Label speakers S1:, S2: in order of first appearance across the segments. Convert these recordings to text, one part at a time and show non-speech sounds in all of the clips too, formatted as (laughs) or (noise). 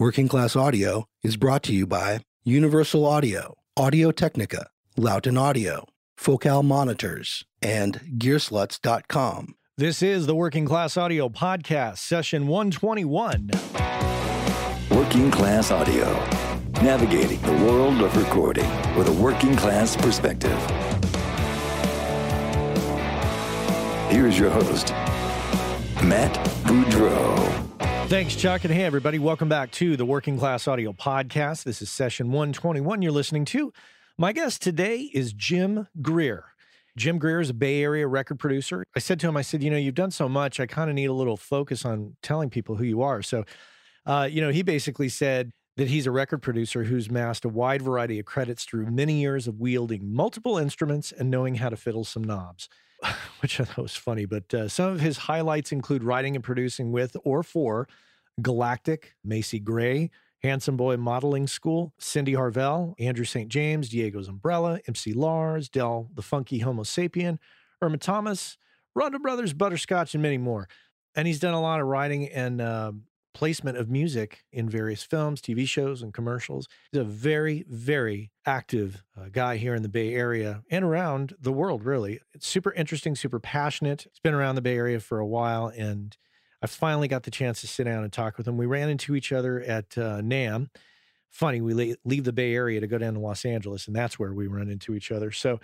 S1: Working Class Audio is brought to you by Universal Audio, Audio Technica, Lauten Audio, Focal Monitors, and Gearslutz.com.
S2: This is the Working Class Audio Podcast, session 121.
S3: Working Class Audio, navigating the world of recording with a working class perspective. Here's your host, Matt Boudreau.
S2: Thanks, Chuck. And hey, everybody, welcome back to the Working Class Audio Podcast. This is session 121 you're listening to. My guest today is Jim Greer. Jim Greer is a Bay Area record producer. I said to him, I said, you know, you've done so much. I kind of need a little focus on telling people who you are. So, uh, you know, he basically said that he's a record producer who's amassed a wide variety of credits through many years of wielding multiple instruments and knowing how to fiddle some knobs. (laughs) which I thought was funny. But uh, some of his highlights include writing and producing with or for Galactic, Macy Gray, Handsome Boy Modeling School, Cindy Harvell, Andrew St. James, Diego's Umbrella, MC Lars, Del the Funky Homosapien, Irma Thomas, Rondo Brothers, Butterscotch, and many more. And he's done a lot of writing and uh, placement of music in various films, TV shows, and commercials. He's a very, very active uh, guy here in the Bay Area and around the world, really. It's super interesting, super passionate. He's been around the Bay Area for a while, and I finally got the chance to sit down and talk with him. We ran into each other at uh, NAMM. Funny, we leave the Bay Area to go down to Los Angeles, and that's where we run into each other. So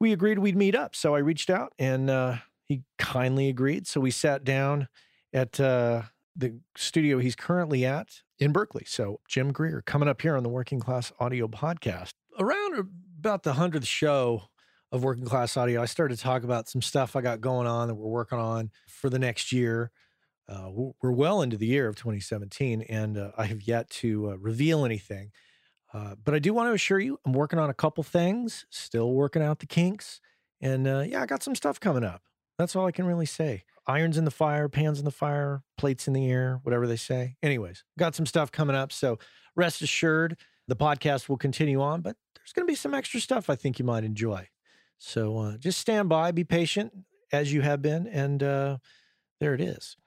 S2: we agreed we'd meet up. So I reached out, and uh, he kindly agreed. So we sat down at uh, the studio he's currently at in Berkeley. So, Jim Greer coming up here on the Working Class Audio Podcast. Around about the 100th show of Working Class Audio, I started to talk about some stuff I got going on that we're working on for the next year. Uh, we're well into the year of 2017, and uh, I have yet to uh, reveal anything. Uh, but I do want to assure you, I'm working on a couple things, still working out the kinks. And uh, yeah, I got some stuff coming up. That's all I can really say irons in the fire, pans in the fire, plates in the air, whatever they say. Anyways, got some stuff coming up. So rest assured, the podcast will continue on, but there's going to be some extra stuff I think you might enjoy. So uh, just stand by, be patient as you have been, and uh, there it is.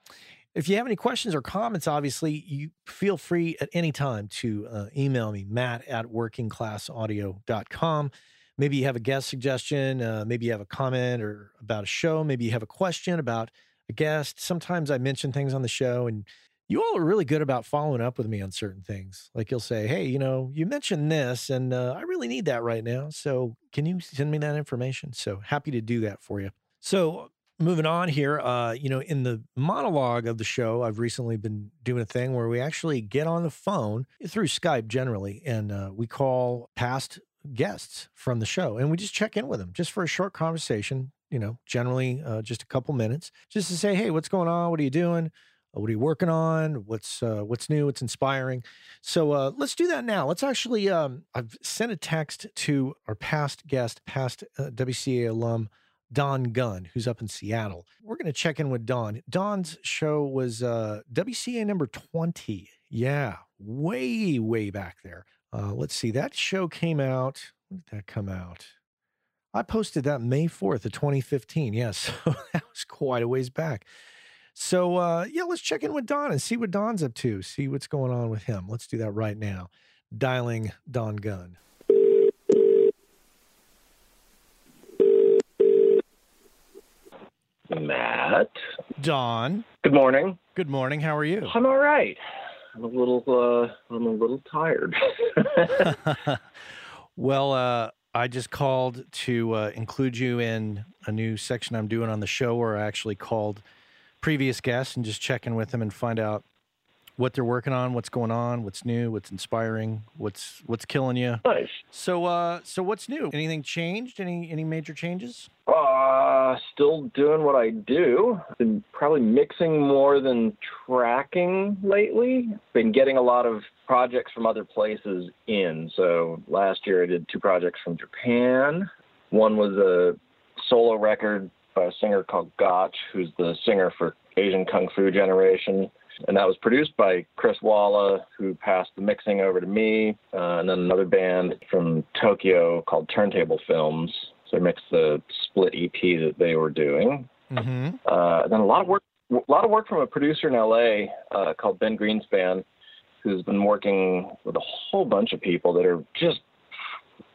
S2: If you have any questions or comments, obviously, you feel free at any time to uh, email me, matt at workingclassaudio.com maybe you have a guest suggestion uh, maybe you have a comment or about a show maybe you have a question about a guest. Sometimes I mention things on the show and you all are really good about following up with me on certain things. Like you'll say, Hey, you know, you mentioned this and uh, I really need that right now. So can you send me that information? So happy to do that for you. So moving on here, uh, you know, in the monologue of the show, I've recently been doing a thing where we actually get on the phone through Skype generally, and uh, we call past guests from the show and we just check in with them just for a short conversation you know, generally uh, just a couple minutes, just to say, hey, what's going on? What are you doing? Uh, what are you working on? What's uh, what's new? What's inspiring? So uh, let's do that now. Let's actually. Um, I've sent a text to our past guest, past uh, WCA alum. Don Gunn, who's up in Seattle. We're going to check in with Don. Don's show was uh, WCA number 20. Yeah, way, way back there. Uh, let's see. That show came out. When did that come out? I posted that May 4th of 2015. Yes, yeah, (laughs) so that was quite a ways back. So uh, yeah, let's check in with Don and see what Don's up to, see what's going on with him. Let's do that right now. Dialing Don Gunn.
S4: Matt.
S2: Don.
S4: Good morning.
S2: Good morning. How are you?
S4: I'm all right. I'm a little uh I'm a little tired. (laughs)
S2: well, uh I just called to uh, include you in a new section I'm doing on the show where I actually called previous guests and just check in with them and find out what they're working on, what's going on, what's new, what's inspiring, what's what's killing you.
S4: Nice.
S2: So, uh, so what's new? Anything changed? Any any major changes?
S4: Uh, still doing what I do. Been probably mixing more than tracking lately. Been getting a lot of projects from other places in. So last year I did two projects from Japan. One was a solo record by a singer called Gotch, who's the singer for Asian Kung Fu Generation and that was produced by Chris Walla, who passed the mixing over to me, uh, and then another band from Tokyo called Turntable Films. So I mixed the split EP that they were doing. Mm-hmm. Uh, then a lot of work, a lot of work from a producer in LA uh, called Ben Greenspan, who's been working with a whole bunch of people that are just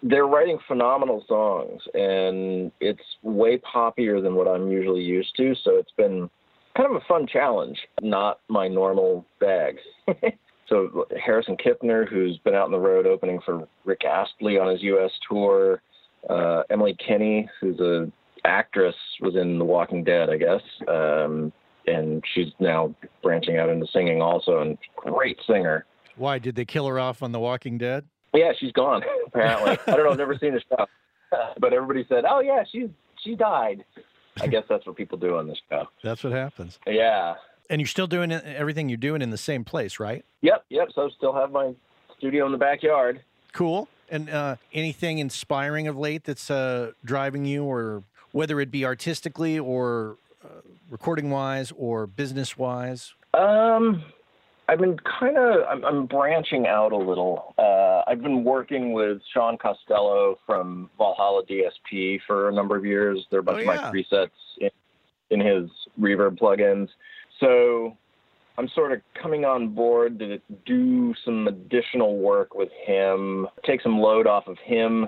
S4: they're writing phenomenal songs and it's way poppier than what I'm usually used to. So it's been kind of a fun challenge, not my normal bag. (laughs) so Harrison Kipner, who's been out on the road opening for Rick Astley on his U.S. tour, uh, Emily Kinney, who's a actress, was in The Walking Dead, I guess, um, and she's now branching out into singing also, and great singer.
S2: Why did they kill her off on The Walking Dead?
S4: Yeah, she's gone. (laughs) Apparently, I don't know. I've never seen the show, (laughs) but everybody said, "Oh yeah, she she died." I guess that's what people do on this show. (laughs)
S2: That's what happens.
S4: Yeah.
S2: And you're still doing everything you're doing in the same place, right?
S4: Yep, yep. So I still have my studio in the backyard.
S2: Cool. And uh, anything inspiring of late that's uh, driving you, or whether it be artistically or uh, recording wise or business wise?
S4: Um, I've been kind of I'm, I'm, branching out a little. Uh, I've been working with Sean Costello from Valhalla DSP for a number of years. They're a bunch
S2: oh,
S4: yeah. of my presets in, in his reverb plugins. So I'm sort of coming on board to do some additional work with him, take some load off of him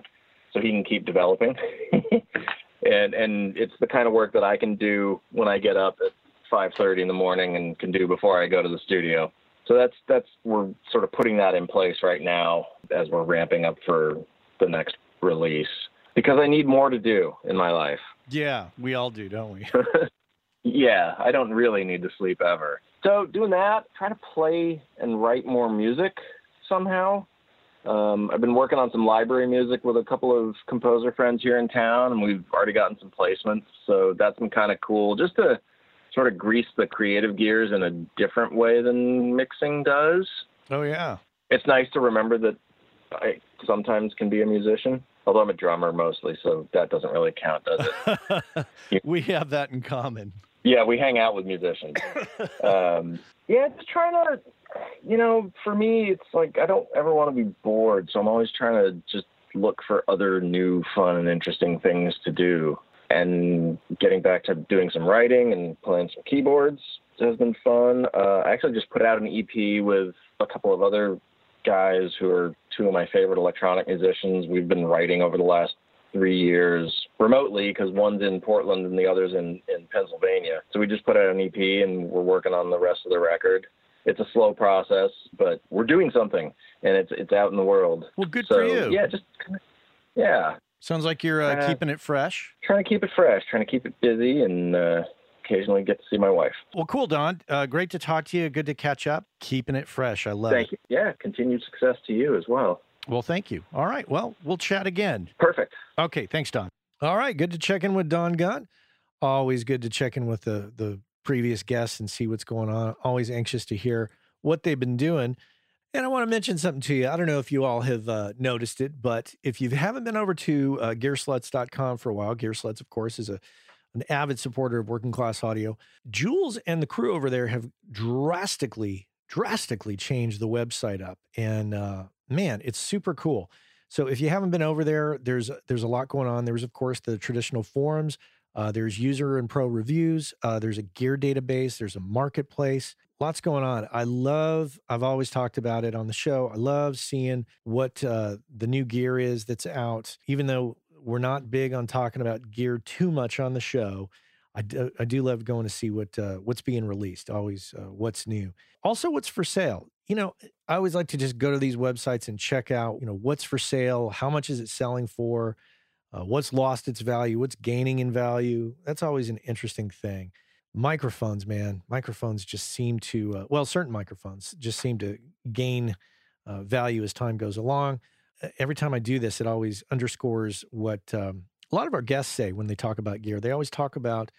S4: so he can keep developing. (laughs) and and it's the kind of work that I can do when I get up at 5:30 in the morning and can do before I go to the studio. So that's that's we're sort of putting that in place right now as we're ramping up for the next release because I need more to do in my life.
S2: Yeah, we all do, don't we? (laughs) (laughs)
S4: yeah, I don't really need to sleep ever. So doing that, trying to play and write more music somehow. Um, I've been working on some library music with a couple of composer friends here in town, and we've already gotten some placements. So that's been kind of cool, just to sort of grease the creative gears in a different way than mixing does.
S2: Oh yeah.
S4: It's nice to remember that I sometimes can be a musician, although I'm a drummer mostly, so that doesn't really count, does
S2: it? (laughs) we have that in common.
S4: Yeah, we hang out with musicians. (laughs) um, yeah, just trying to, you know, for me, it's like I don't ever want to be bored, so I'm always trying to just look for other new, fun, and interesting things to do and getting back to doing some writing and playing some keyboards has been fun. Uh, I actually just put out an EP with a couple of other guys who are two of my favorite electronic musicians. We've been writing over the last three years remotely because one's in Portland and the other's in, in Pennsylvania. So we just put out an EP and we're working on the rest of the record. It's a slow process, but we're doing something and it's it's out in the world.
S2: Well, good
S4: so,
S2: for you.
S4: Yeah, just yeah,
S2: Sounds like you're uh, uh, keeping it fresh.
S4: Trying to keep it fresh, trying to keep it busy, and uh, occasionally get to see my wife.
S2: Well, cool, Don. Uh, great to talk to you. Good to catch up. Keeping it fresh. I love
S4: thank
S2: it.
S4: you. Yeah, continued success to you as well.
S2: Well, thank you. All right. Well, we'll chat again.
S4: Perfect.
S2: Okay. Thanks, Don. All right. Good to check in with Don Gunn. Always good to check in with the the previous guests and see what's going on. Always anxious to hear what they've been doing. And I want to mention something to you. I don't know if you all have uh, noticed it, but if you haven't been over to uh, gearslutz.com for a while, Gearslutz, of course, is a an avid supporter of working class audio. Jules and the crew over there have drastically, drastically changed the website up, and uh, man, it's super cool. So if you haven't been over there, there's there's a lot going on. There's of course the traditional forums. Uh, there's user and pro reviews. Uh, there's a gear database. There's a marketplace lots going on. I love, I've always talked about it on the show. I love seeing what uh, the new gear is that's out, even though we're not big on talking about gear too much on the show. I do, I do love going to see what uh, what's being released, always uh, what's new. Also, what's for sale. You know, I always like to just go to these websites and check out, you know, what's for sale, how much is it selling for, uh, what's lost its value, what's gaining in value. That's always an interesting thing microphones, man, microphones just seem to, uh, well, certain microphones just seem to gain uh, value as time goes along. Every time I do this, it always underscores what um, a lot of our guests say when they talk about gear. They always talk about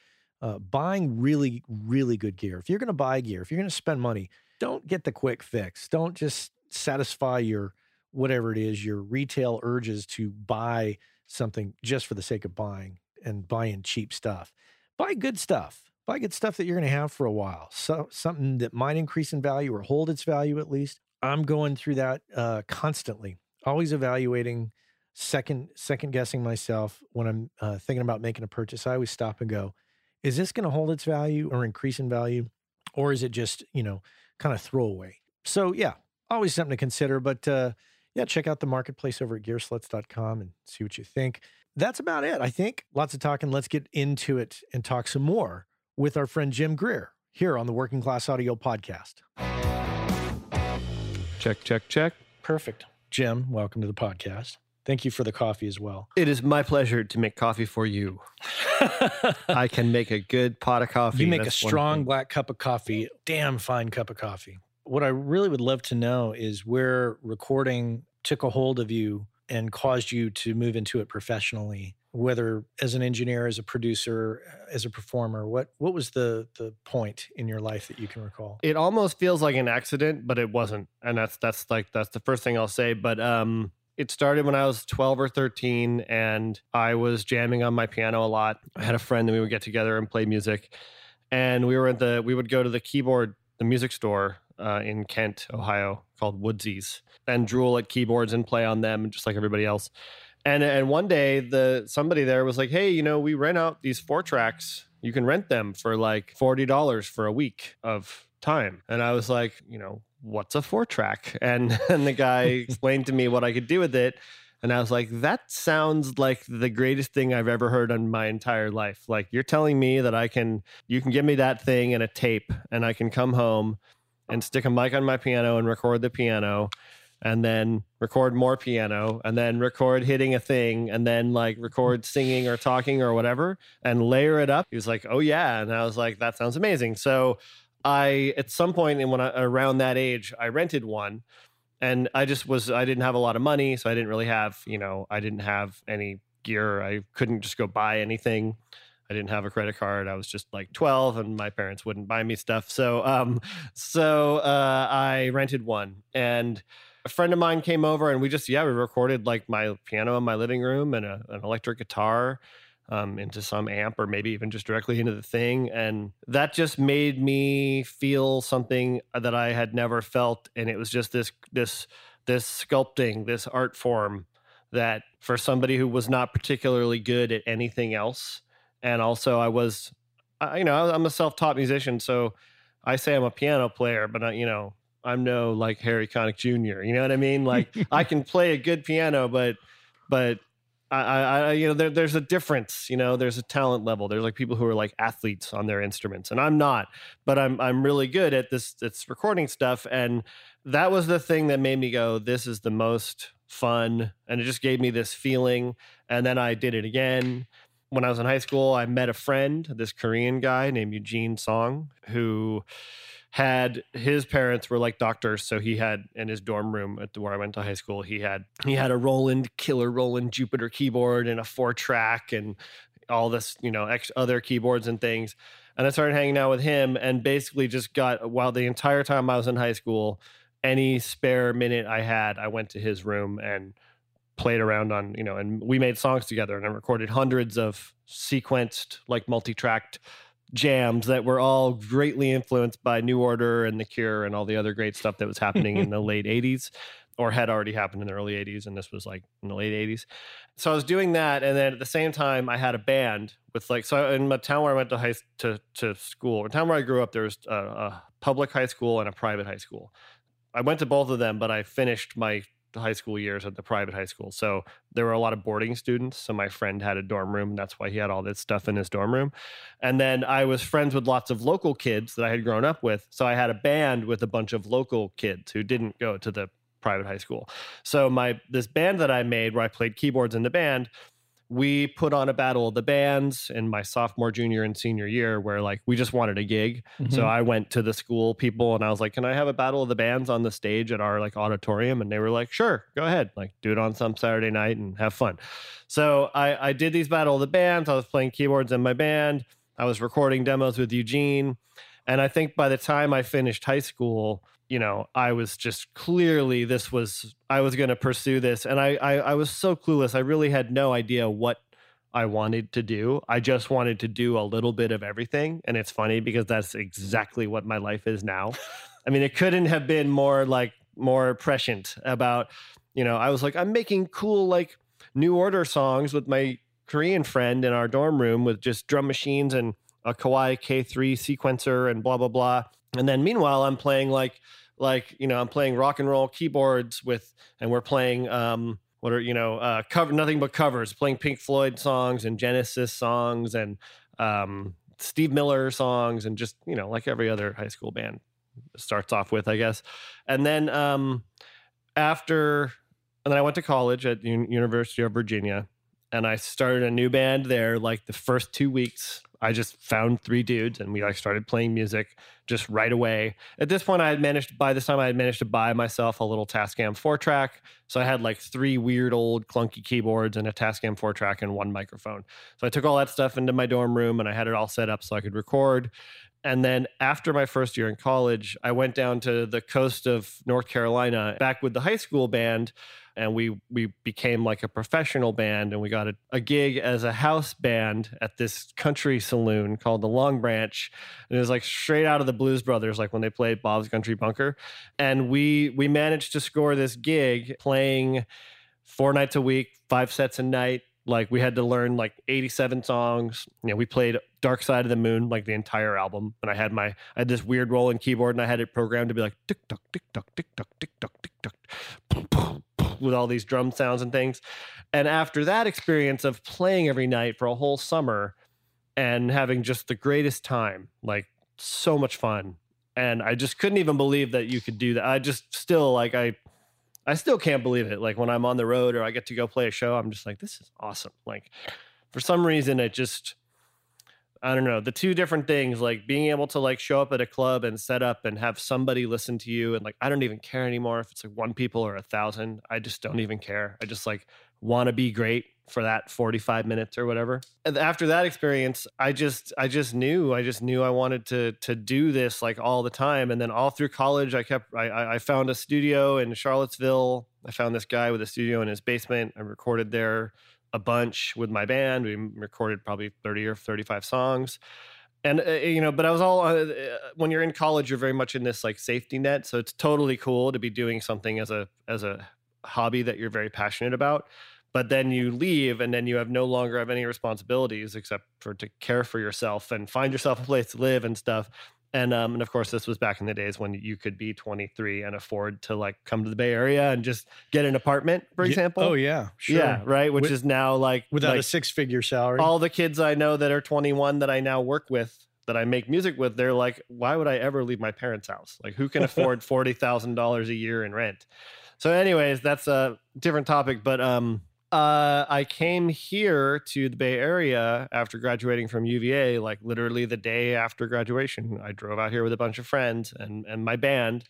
S2: uh, buying really, really good gear. If you're going to buy gear, if you're going to spend money, don't get the quick fix. Don't just satisfy your whatever it is, your retail urges to buy something just for the sake of buying and buying cheap stuff. Buy good stuff buy good stuff that you're going to have for a while. So something that might increase in value or hold its value at least. I'm going through that uh, constantly, always evaluating, second second guessing myself when I'm uh, thinking about making a purchase. I always stop and go, is this going to hold its value or increase in value, or is it just you know kind of throwaway? So yeah, always something to consider. But uh, yeah, check out the marketplace over at gearslutz.com and see what you think. That's about it, I think. Lots of talking. Let's get into it and talk some more with our friend Jim Greer here on the Working Class Audio Podcast.
S5: Check, check, check.
S2: Perfect. Jim, welcome to the podcast. Thank you for the coffee as well.
S5: It is my pleasure to make coffee for you. (laughs) I can make a good pot of coffee.
S2: You make
S5: That's
S2: a strong
S5: thing.
S2: black cup of coffee, damn fine cup of coffee. What I really would love to know is where recording took a hold of you and caused you to move into it professionally, whether as an engineer, as a producer, as a performer. What what was the the point in your life that you can recall?
S5: It almost feels like an accident, but it wasn't. And that's that's like that's the first thing I'll say. But um it started when I was 12 or 13 and I was jamming on my piano a lot. I had a friend and we would get together and play music. And we were at the we would go to the keyboard, the music store uh, in Kent, Ohio called Woodsy's and drool at keyboards and play on them just like everybody else. And and one day the somebody there was like, "Hey, you know, we rent out these four tracks. You can rent them for like $40 for a week of time." And I was like, you know, what's a four track? (laughs) And and the guy explained to me what I could do with it. And I was like, that sounds like the greatest thing I've ever heard in my entire life. Like you're telling me that I can you can give me that thing and a tape and I can come home and stick a mic on my piano and record the piano and then record more piano and then record hitting a thing and then like record singing or talking or whatever and layer it up. He was like, "Oh yeah." And I was like, "That sounds amazing." So I at some point in when I, around that age, I rented one and I just was I didn't have a lot of money, so I didn't really have, you know, I didn't have any gear. I couldn't just go buy anything. I didn't have a credit card. I was just like 12 and my parents wouldn't buy me stuff. So um so uh I rented one and a friend of mine came over and we just yeah, we recorded like my piano in my living room and a, an electric guitar um, into some amp or maybe even just directly into the thing. And that just made me feel something that I had never felt. And it was just this this this sculpting, this art form that for somebody who was not particularly good at anything else, and also I was, I, you know, I'm a self-taught musician, so I say I'm a piano player, but I, you know, I'm no like Harry Connick Jr. You know what I mean? Like (laughs) I can play a good piano, but but I, I, you know, there, there's a difference. You know, there's a talent level. There's like people who are like athletes on their instruments, and I'm not. But I'm I'm really good at this this recording stuff, and that was the thing that made me go, "This is the most fun," and it just gave me this feeling. And then I did it again. When I was in high school, I met a friend, this Korean guy named Eugene Song, who had his parents were like doctors so he had in his dorm room at the, where i went to high school he had he had a roland killer roland jupiter keyboard and a four track and all this you know ex- other keyboards and things. And i started hanging out with him and basically just got while the entire time i was in high school any spare minute i had i went to his room and played around on you know and we made songs together and i recorded hundreds of sequenced like multi-tracked jams that were all greatly influenced by New Order and The Cure and all the other great stuff that was happening in the (laughs) late 80s or had already happened in the early 80s and this was like in the late 80s. So I was doing that and then at the same time I had a band with like so in the town where I went to high to to school, the town where I grew up there was a, a public high school and a private high school. I went to both of them but I finished my high school years at the private high school. So there were a lot of boarding students. So my friend had a dorm room. That's why he had all this stuff in his dorm room. And then I was friends with lots of local kids that I had grown up with. So I had a band with a bunch of local kids who didn't go to the private high school. So my this band that I made where I played keyboards in the band, we put on a battle of the bands in my sophomore, junior, and senior year where like we just wanted a gig. So mm-hmm. I went to the school people and I was like, Can I have a battle of the bands on the stage at our like auditorium? And they were like, Sure, go ahead. Like do it on some Saturday night and have fun. So I, I did these battle of the bands. I was playing keyboards in my band. I was recording demos with Eugene. And I think by the time I finished high school, you know, I was just clearly this was I was going to pursue this, and I, I I was so clueless. I really had no idea what I wanted to do. I just wanted to do a little bit of everything, and it's funny because that's exactly what my life is now. I mean, it couldn't have been more like more prescient about, you know, I was like, I'm making cool like new order songs with my Korean friend in our dorm room with just drum machines and a Kawai K3 sequencer and blah blah blah. And then meanwhile, I'm playing like like you know i'm playing rock and roll keyboards with and we're playing um what are you know uh cover nothing but covers playing pink floyd songs and genesis songs and um steve miller songs and just you know like every other high school band starts off with i guess. And then um after and then i went to college at university of virginia and i started a new band there like the first two weeks i just found three dudes and we like started playing music just right away. At this point, I had managed, by this time, I had managed to buy myself a little Tascam four track. So I had like three weird old clunky keyboards and a Tascam four track and one microphone. So I took all that stuff into my dorm room and I had it all set up so I could record. And then after my first year in college, I went down to the coast of North Carolina back with the high school band and we we became like a professional band and we got a, a gig as a house band at this country saloon called the long branch and it was like straight out of the blues brothers like when they played bob's country bunker and we we managed to score this gig playing four nights a week five sets a night like we had to learn like 87 songs you know we played dark side of the moon like the entire album and i had my i had this weird roland keyboard and i had it programmed to be like tick tock tick tock tick tock tick tock tick tock with all these drum sounds and things. And after that experience of playing every night for a whole summer and having just the greatest time, like so much fun. And I just couldn't even believe that you could do that. I just still like I I still can't believe it. Like when I'm on the road or I get to go play a show, I'm just like, this is awesome. Like for some reason it just I don't know, the two different things, like being able to like show up at a club and set up and have somebody listen to you. And like, I don't even care anymore if it's like one people or a thousand. I just don't even care. I just like want to be great for that 45 minutes or whatever. And after that experience, I just, I just knew, I just knew I wanted to, to do this like all the time. And then all through college, I kept, I, I found a studio in Charlottesville. I found this guy with a studio in his basement. I recorded there a bunch with my band. We recorded probably 30 or 35 songs. And, uh, you know, but I was all, uh, uh, when you're in college, you're very much in this like safety net. So it's totally cool to be doing something as a, as a hobby that you're very passionate about. But then you leave and then you have no longer have any responsibilities except for to care for yourself and find yourself a place to live and stuff and um, and of course this was back in the days when you could be 23 and afford to like come to the bay area and just get an apartment for example
S2: oh yeah sure.
S5: yeah right which With, is now like
S2: without
S5: like
S2: a six figure salary.
S5: all the kids i know that are 21 that i now work with that i make music with they're like why would i ever leave my parents house? Like who can afford $40000 a year in rent? So anyways that's a different topic but um uh, I came here to the Bay Area after graduating from UVA, like literally the day after graduation. I drove out here with a bunch of friends and, and my band.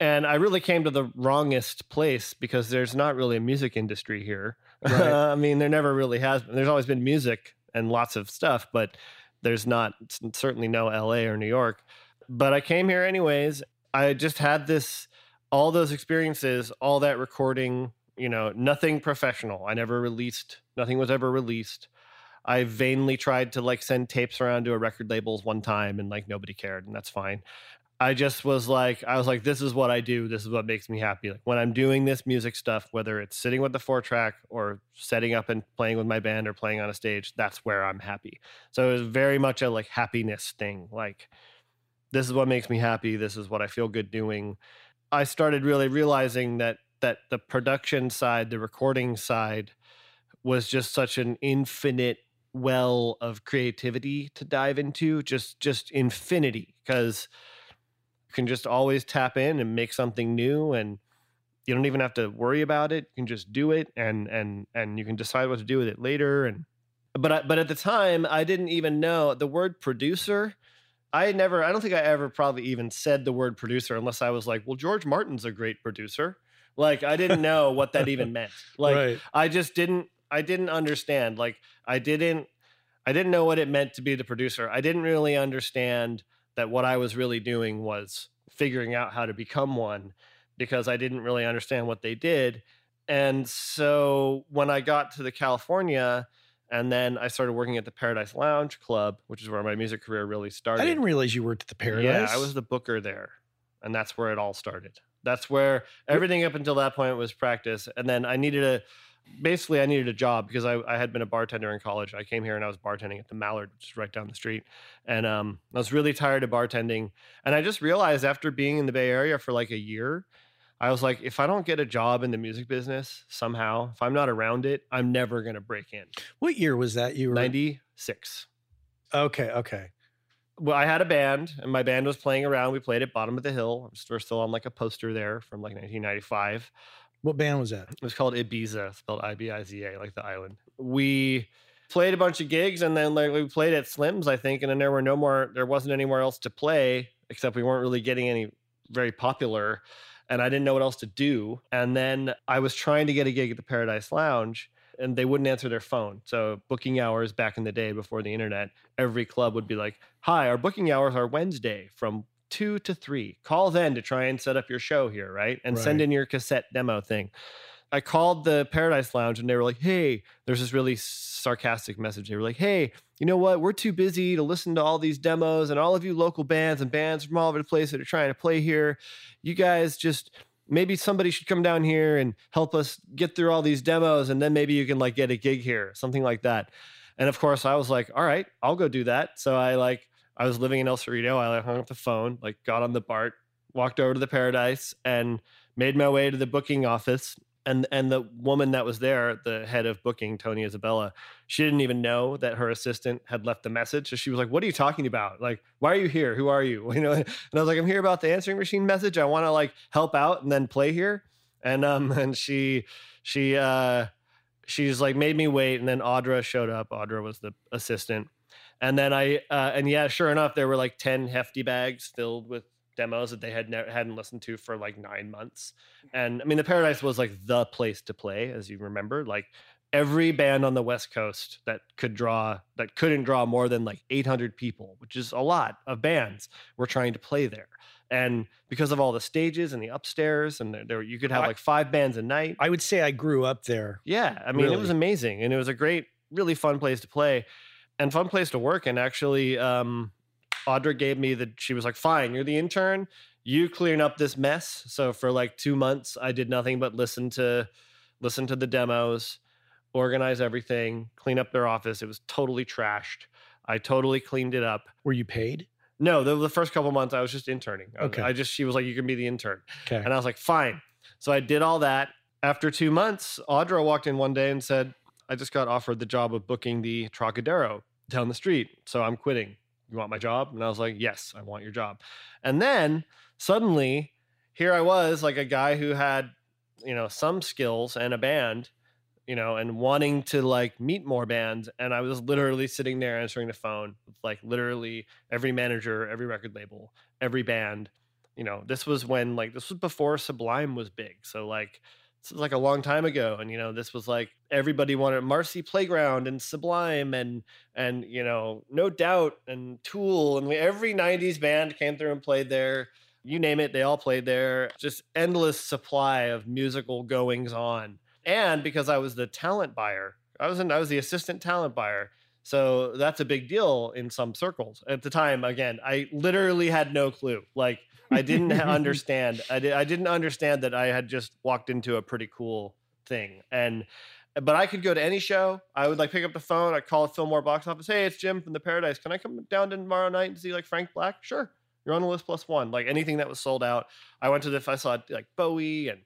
S5: And I really came to the wrongest place because there's not really a music industry here. Right. (laughs) I mean, there never really has been. There's always been music and lots of stuff, but there's not, certainly no LA or New York. But I came here anyways. I just had this, all those experiences, all that recording, you know, nothing professional. I never released, nothing was ever released. I vainly tried to like send tapes around to a record labels one time and like nobody cared and that's fine. I just was like, I was like, this is what I do. This is what makes me happy. Like when I'm doing this music stuff, whether it's sitting with the four track or setting up and playing with my band or playing on a stage, that's where I'm happy. So it was very much a like happiness thing. Like, this is what makes me happy. This is what I feel good doing. I started really realizing that that the production side, the recording side, was just such an infinite well of creativity to dive into just just infinity because you can just always tap in and make something new and you don't even have to worry about it you can just do it and and and you can decide what to do with it later and but I, but at the time i didn't even know the word producer i never i don't think i ever probably even said the word producer unless i was like well george martin's a great producer like I didn't know what that even (laughs) meant. Like right. I just didn't I didn't understand. Like I didn't I didn't know what it meant to be the producer. I didn't really understand that what I was really doing was figuring out how to become one because I didn't really understand what they did. And so when I got to the California and then I started working at the Paradise Lounge Club, which is where my music career really started.
S2: I didn't realize you worked at the Paradise. Yeah,
S5: I was the booker there. And that's where it all started. That's where everything up until that point was practice. And then I needed a basically I needed a job because I, I had been a bartender in college. I came here and I was bartending at the Mallard, which is right down the street. And um, I was really tired of bartending. And I just realized after being in the Bay Area for like a year, I was like, if I don't get a job in the music business somehow, if I'm not around it, I'm never going to break in.
S2: What year was that? You were
S5: 96.
S2: Okay, okay.
S5: Well, I had a band and my band was playing around. We played at Bottom of the Hill. We're still on like a poster there from like 1995.
S2: What band was that?
S5: It was called Ibiza, spelled I B I Z A, like the island. We played a bunch of gigs and then like we played at Slim's, I think, and then there were no more there wasn't anywhere else to play except we weren't really getting any very popular and I didn't know what else to do. And then I was trying to get a gig at the Paradise Lounge and they wouldn't answer their phone. So booking hours back in the day before the internet, every club would be like, "Hi, our booking hours are Wednesday from two to three. Call then to try and set up your show here, right? And send in your cassette demo thing. I called the Paradise Lounge and they were like, hey, there's this really sarcastic message. They were like, hey, you know what? We're too busy to listen to all these demos and all of you local bands and bands from all over the place that are trying to play here. You guys just maybe somebody should come down here and help us get through all these demos and then maybe you can like get a gig here, something like that. And of course, I was like, all right, I'll go do that. So I like, I was living in El Cerrito. I like, hung up the phone, like got on the BART, walked over to the Paradise, and made my way to the booking office. And and the woman that was there, the head of booking, Tony Isabella, she didn't even know that her assistant had left the message. So she was like, "What are you talking about? Like, why are you here? Who are you?" (laughs) You know. And I was like, "I'm here about the answering machine message. I want to like help out and then play here." And um (laughs) and she she uh she's like made me wait and then audra showed up audra was the assistant and then i uh, and yeah sure enough there were like 10 hefty bags filled with demos that they had never hadn't listened to for like nine months and i mean the paradise was like the place to play as you remember like every band on the west coast that could draw that couldn't draw more than like 800 people which is a lot of bands were trying to play there and because of all the stages and the upstairs and there, you could have
S2: I-
S5: like five bands a night
S2: I would say I grew up there.
S5: yeah, I mean, it was amazing, and it was a great, really fun place to play, and fun place to work. And actually, um, Audra gave me the. She was like, "Fine, you're the intern. You clean up this mess." So for like two months, I did nothing but listen to, listen to the demos, organize everything, clean up their office. It was totally trashed. I totally cleaned it up.
S2: Were you paid?
S5: No, the, the first couple months I was just interning. I, was-
S2: Okay.
S5: I just she was like, "You can be the intern."
S2: Okay.
S5: And I was like, fine. So I did all that. After two months, Audra walked in one day and said, I just got offered the job of booking the Trocadero down the street. So I'm quitting. You want my job? And I was like, yes, I want your job. And then suddenly, here I was, like a guy who had, you know, some skills and a band, you know, and wanting to like meet more bands. And I was literally sitting there answering the phone with like literally every manager, every record label, every band you know this was when like this was before sublime was big so like this was like a long time ago and you know this was like everybody wanted marcy playground and sublime and and you know no doubt and tool and every 90s band came through and played there. You name it they all played there. Just endless supply of musical goings on. And because i was the talent buyer i was in, i was the assistant talent buyer so that's a big deal in some circles. At the time again i literally had no clue. Like I didn't (laughs) understand. I, did, I didn't understand that I had just walked into a pretty cool thing. And but I could go to any show. I would like pick up the phone. I'd call Fillmore box office. Hey, it's Jim from the Paradise. Can I come down tomorrow night and see like Frank Black? Sure. You're on the list plus one. Like anything that was sold out. I went to the. I saw like Bowie and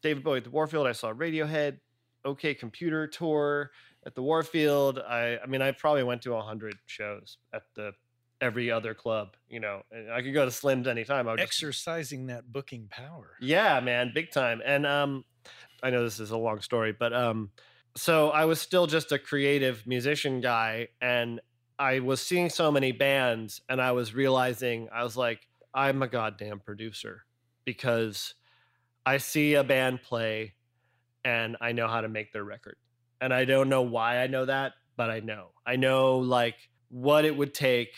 S5: David Bowie at the Warfield. I saw Radiohead. OK Computer tour at the Warfield. I. I mean, I probably went to a hundred shows at the every other club. You know, and I could go to Slim's anytime. I would just
S2: Exercising that booking power.
S5: yeah, man, big time. And um I know this is a long story, but um so I was still just a creative musician guy and I was seeing so many bands and I was realizing I was like I'm a goddamn producer because I see a band play and I know how to make their record. And I don't know why I know that, but I know. I know like what it would take.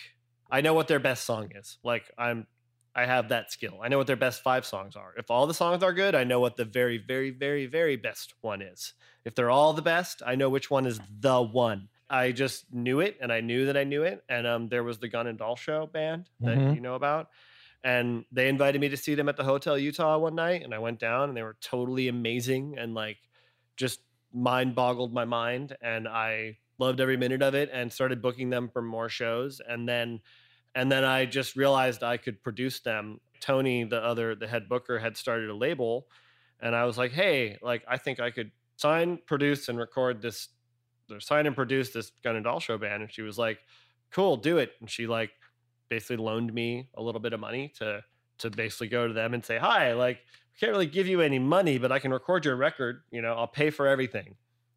S5: I know what their best song is. Like I'm I have that skill. I know what their best five songs are. If all the songs are good, I know what the very, very, very, very best one is. If they're all the best, I know which one is the one. I just knew it and I knew that I knew it. And um, there was the Gun and Doll Show band that
S2: Mhm.
S5: you know about. And they invited me to see them at the Hotel Utah one night. And I went down and they were totally amazing and like just mind boggled my mind and I loved every minute of it and started booking them for more shows and then and then I just realized I could produce them. Tony, the other the head booker had started a label and I was like, "Hey, like I think I could sign, produce and record this or sign and produce this Gun and Doll show band." And she was like, "Cool, do it." And she like basically loaned me a little bit of money to to basically go to them and say, "Hi, like I can't really give you any money, but I can record your record. You know, I'll pay for everything."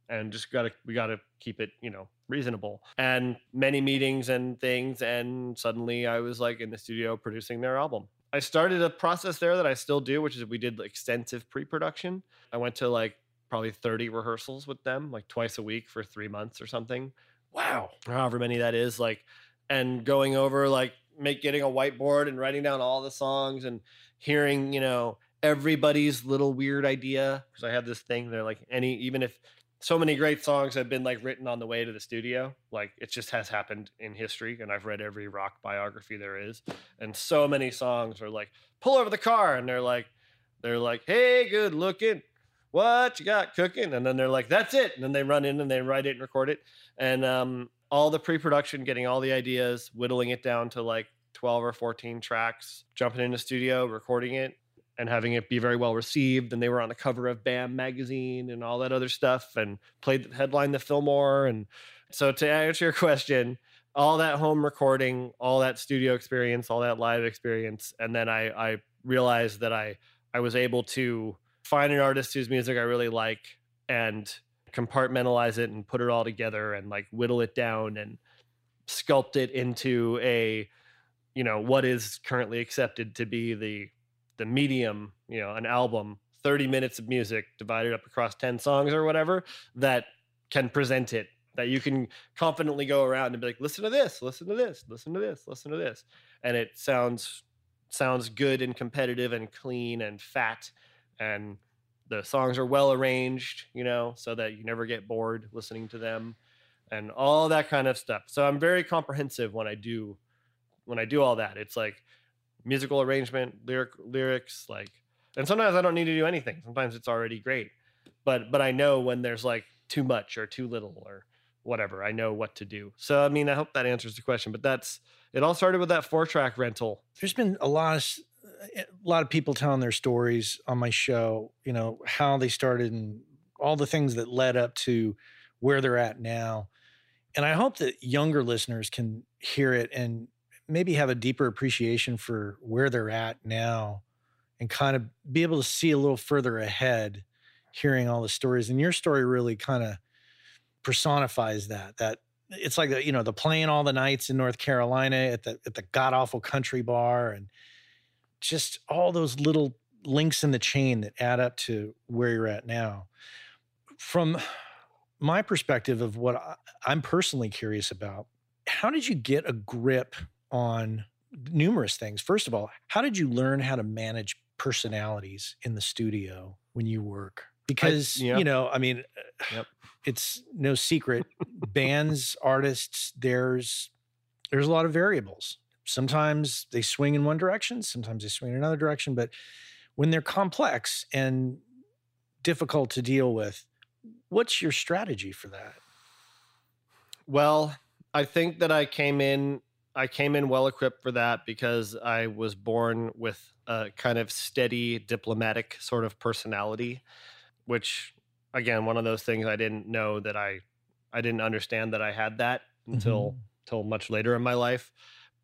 S5: And just gotta we gotta keep it, you know, reasonable. And many meetings and things, and suddenly I was like in the studio producing their album. I started a process there that I still do, which is we did extensive pre-production. I went to like probably 30 rehearsals with them, like twice a week for three months or something.
S2: Wow.
S5: However many that is, like, and going over like make getting a whiteboard and writing down all the songs and hearing, you know, everybody's little weird idea. Because I have this thing, they're like any even if so many great songs have been like written on the way to the studio. Like it just has happened in history, and I've read every rock biography there is. And so many songs are like, pull over the car, and they're like, they're like, hey, good looking, what you got cooking? And then they're like, that's it. And then they run in and they write it and record it. And um, all the pre-production, getting all the ideas, whittling it down to like 12 or 14 tracks, jumping in the studio, recording it, and having it be very well received. And they were on the cover of BAM magazine and all that other stuff, and played the headline the Fillmore. And so to answer your (laughs) question, all that home recording, all that studio experience, all that live experience, and then I, I realized that I I was able to find an artist whose music I really like and compartmentalize it and put it all together and like whittle it down and sculpt it into a you know what is currently accepted to be the the medium you know an album 30 minutes of music divided up across 10 songs or whatever that can present it that you can confidently go around and be like listen to this listen to this listen to this listen to this. And it sounds sounds good and competitive and clean and fat and the songs are well arranged you know so that you never get bored listening to them and all that kind of stuff. So i'm very comprehensive when i do when i do all that. It's like musical arrangement lyric lyrics like and sometimes i don't need to do anything. Sometimes it's already great but but i know when there's like too much or too little or whatever i know what to do. So i mean i hope that answers the question but that's it all started with that four track rental.
S2: There's been a lot of eh, a lot of people telling their stories on my show, you know, how they started and all the things that led up to where they're at now. And I hope that younger listeners can hear it and maybe have a deeper appreciation for where they're at now and kind of be able to see a little further ahead hearing all the stories. And your story really kind of personifies that that it's like the, you know the playing all the nights in North Carolina at the at the god awful country bar and just all those little links in the chain that add up to where you're at now. From my perspective of what I, I'm personally curious about, how did you get a grip on numerous things? First of all, how did you learn how to manage personalities in the studio when you work? Because
S5: yeah.
S2: you know, I mean,
S5: Yep. (sighs)
S2: it's no secret. bands, artists, there's there's a lot of variables. Sometimes they swing in one direction, sometimes they swing in another direction. But when they're complex and difficult to deal with, what's your strategy for that?
S5: Well, I think that I came in I came in well equipped for that because I was born with a kind of steady diplomatic sort of personality, which again, one of those things I didn't know that I I didn't understand that I had that until until much later in my life.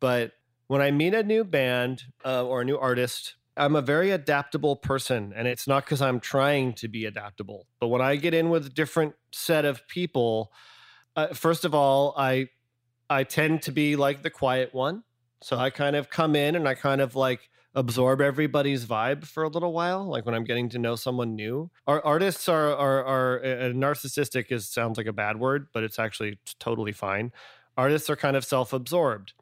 S5: But when I meet a new band uh, or a new artist, I'm a very adaptable person, and it's not because I'm trying to be adaptable. But when I get in with a different set of people, uh, first of all, I I tend to be like the quiet one, so I kind of come in and I kind of like absorb everybody's vibe for a little while. Like when I'm getting to know someone new, our artists are are are uh, narcissistic. Is sounds like a bad word, but it's actually totally fine. Artists are kind of self-absorbed,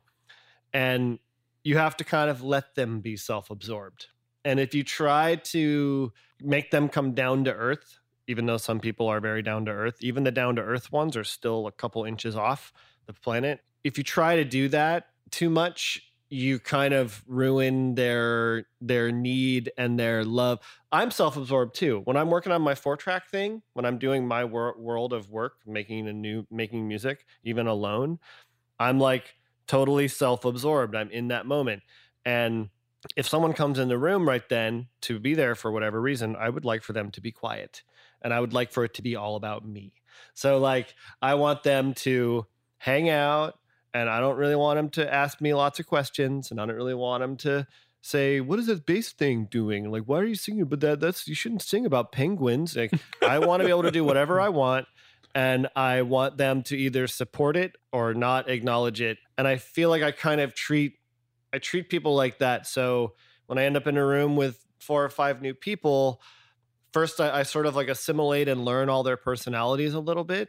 S5: and you have to kind of let them be self-absorbed. And if you try to make them come down to earth, even though some people are very down to earth, even the down to earth ones are still a couple inches off the planet. If you try to do that too much, you kind of ruin their their need and their love. I'm self-absorbed too. When I'm working on my four track thing, when I'm doing my wor- world of work, making a new making music, even alone, I'm like totally self-absorbed. I'm in that moment. And if someone comes in the room right then to be there for whatever reason, I would like for them to be quiet. And I would like for it to be all about me. So like I want them to hang out and I don't really want him to ask me lots of questions, and I don't really want him to say, "What is this bass thing doing? Like, why are you singing?" But that that's you shouldn't sing about penguins. Like, I want to be able to do whatever I want, and I want them to either support it or not acknowledge it. And I feel like I kind of treat I treat people like that. So when I end up in a room with four or five new people, first I, I sort of like assimilate and learn all their personalities a little bit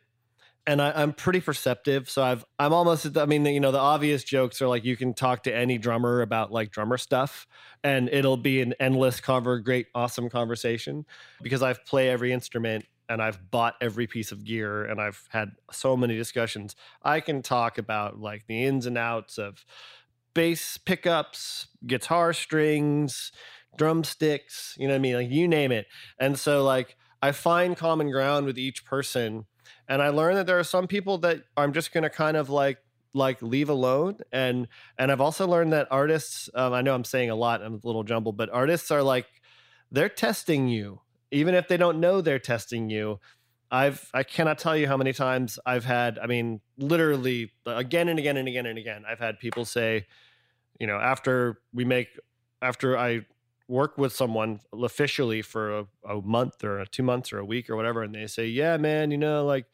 S5: and I, am pretty perceptive. So I've I'm almost I mean you know the obvious jokes are like you can talk to any drummer about like drummer stuff, and it'll be an endless cover, great, awesome conversation because I've play every instrument and I've bought every piece of gear and I've had so many discussions. I can talk about like the ins and outs of bass pickups, guitar strings, drumsticks, you know what I mean? Like you name it. And so like I find common ground with each person and I learned that there are some people that I'm just going to kind of like like leave alone. And and I've also learned that artists um, I know I'm saying a lot I'm a little jumbled but artists are like they're testing you. Even if they don't know they're testing you I've I cannot tell you how many times I've had I mean literally again and again and again and again I've had people say you know after we make after I work with someone officially for a, a month or a two months or a week or whatever, and they say, "Yeah, man, you know, like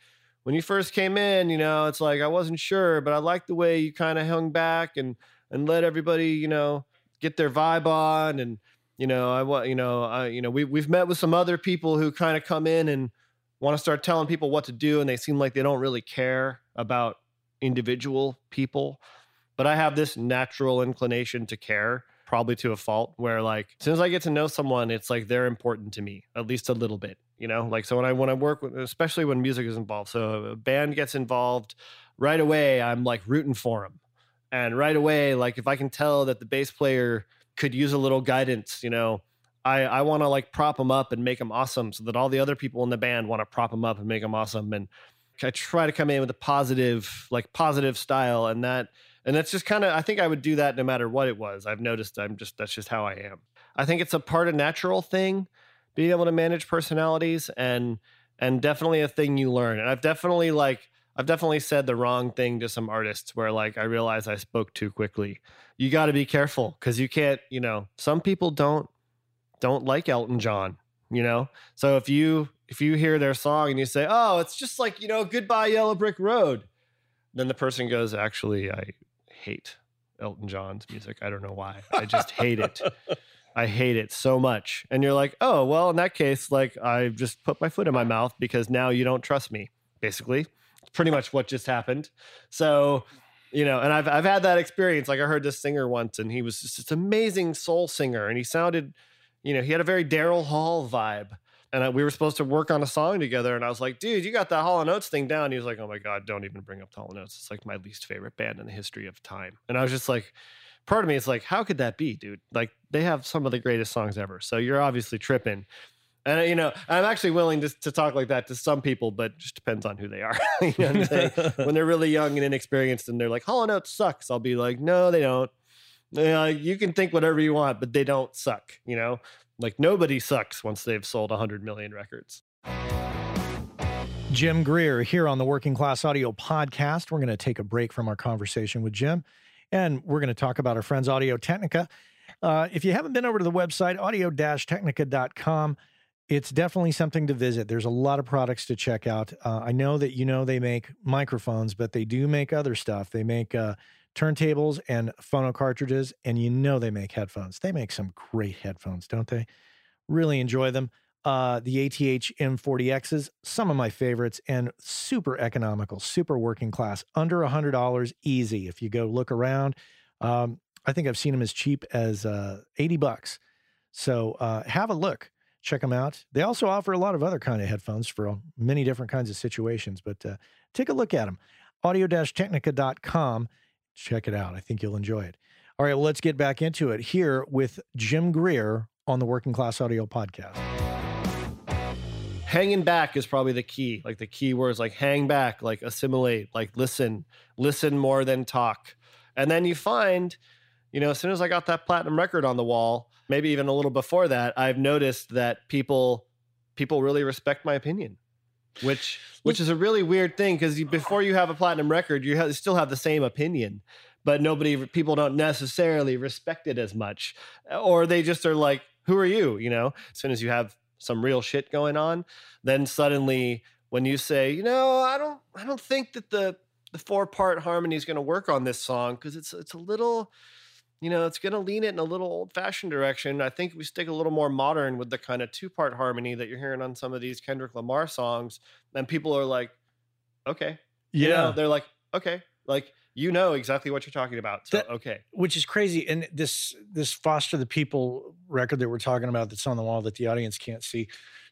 S5: when you first came in, you know, it's like I wasn't sure, but I like the way you kind of hung back and and let everybody, you know, get their vibe on, and you know, I want, you know, I, you know, we we've met with some other people who kind of come in and want to start telling people what to do, and they seem like they don't really care about individual people, but I have this natural inclination to care probably to a fault where like as soon as I get to know someone, it's like they're important to me, at least a little bit, you know? Like so when I when I work with especially when music is involved. So a band gets involved, right away I'm like rooting for them. And right away, like if I can tell that the bass player could use a little guidance, you know, I, I want to like prop them up and make them awesome so that all the other people in the band want to prop them up and make them awesome. And I try to come in with a positive, like positive style. And that and that's just kind of i think i would do that no matter what it was. I've noticed i'm just that's just how i am. I think it's a part of natural thing being able to manage personalities and and definitely a thing you learn. And i've definitely like i've definitely said the wrong thing to some artists where like i realize i spoke too quickly. You got to be careful because you can't you know some people don't don't like elton john you know? So if you if you hear their song and you say oh it's just like you know goodbye yellow brick road then the person goes actually i hate Elton John's music. I don't know why. I just hate it. (laughs) I hate it so much. And you're like, oh, well, in that case, like I just put my foot in my mouth because now you don't trust me, basically. It's pretty much what just happened. So, you know, and I've I've had that experience. Like I heard this singer once and he was just this amazing soul singer and he sounded, you know, he had a very Daryl Hall vibe and I, we were supposed to work on a song together. And I was like, dude, you got that Hall Oates thing down. He was like, oh my God, don't even bring up Hall Oates. It's like my least favorite band in the history of time. And I was just like, part of me is like, how could that be, dude? Like they have some of the greatest songs ever. So you're obviously tripping. And uh, you know, I'm actually willing to, to talk like that to some people, but just depends on who they are. (laughs) you know (laughs) when they're really young and inexperienced, and they're like, "Hall and Oates sucks," I'll be like, "No, they don't." You, you can think whatever you want, but they don't suck. You know, like nobody sucks once they've sold 100 million records.
S2: Jim Greer here on the Working Class Audio Podcast. We're going to take a break from our conversation with Jim and we're going to talk about our friends Audio Technica. Uh, if you haven't been over to the website, audio technica.com, it's definitely something to visit. There's a lot of products to check out. Uh, I know that you know they make microphones, but they do make other stuff. They make uh, turntables and phono cartridges, and you know they make headphones. They make some great headphones, don't they? Really enjoy them. Uh, the ATH M40Xs, some of my favorites, and super economical, super working class, under a hundred dollars, easy. If you go look around, um, I think I've seen them as cheap as uh, eighty bucks. So uh, have a look, check them out. They also offer a lot of other kind of headphones for many different kinds of situations, but uh, take a look at them. Audio-Technica.com check it out. I think you'll enjoy it. All right, well, let's get back into it here with Jim Greer on the Working Class Audio Podcast.
S5: hanging back is probably the key like the key words like hang back like assimilate like listen listen more than talk and then you find you know as soon as i got that platinum record on the wall maybe even a little before that i've noticed that people people really respect my opinion which which is a really weird thing because before you have a platinum record you have, still have the same opinion but nobody people don't necessarily respect it as much or they just are like who are you? You know? As soon as you have some real shit going on then suddenly when you say you know i don't i don't think that the the four part harmony is going to work on this song because it's it's a little you know it's going to lean it in a little old fashioned direction i think we stick a little more modern with the kind of two part harmony that you're hearing on some of these kendrick lamar songs and people are like okay You know, they're like okay like you know exactly what you're talking about so
S2: That-
S5: okay
S2: which is crazy. And this this Foster the People record that we're talking about that's on the wall that the audience can't see.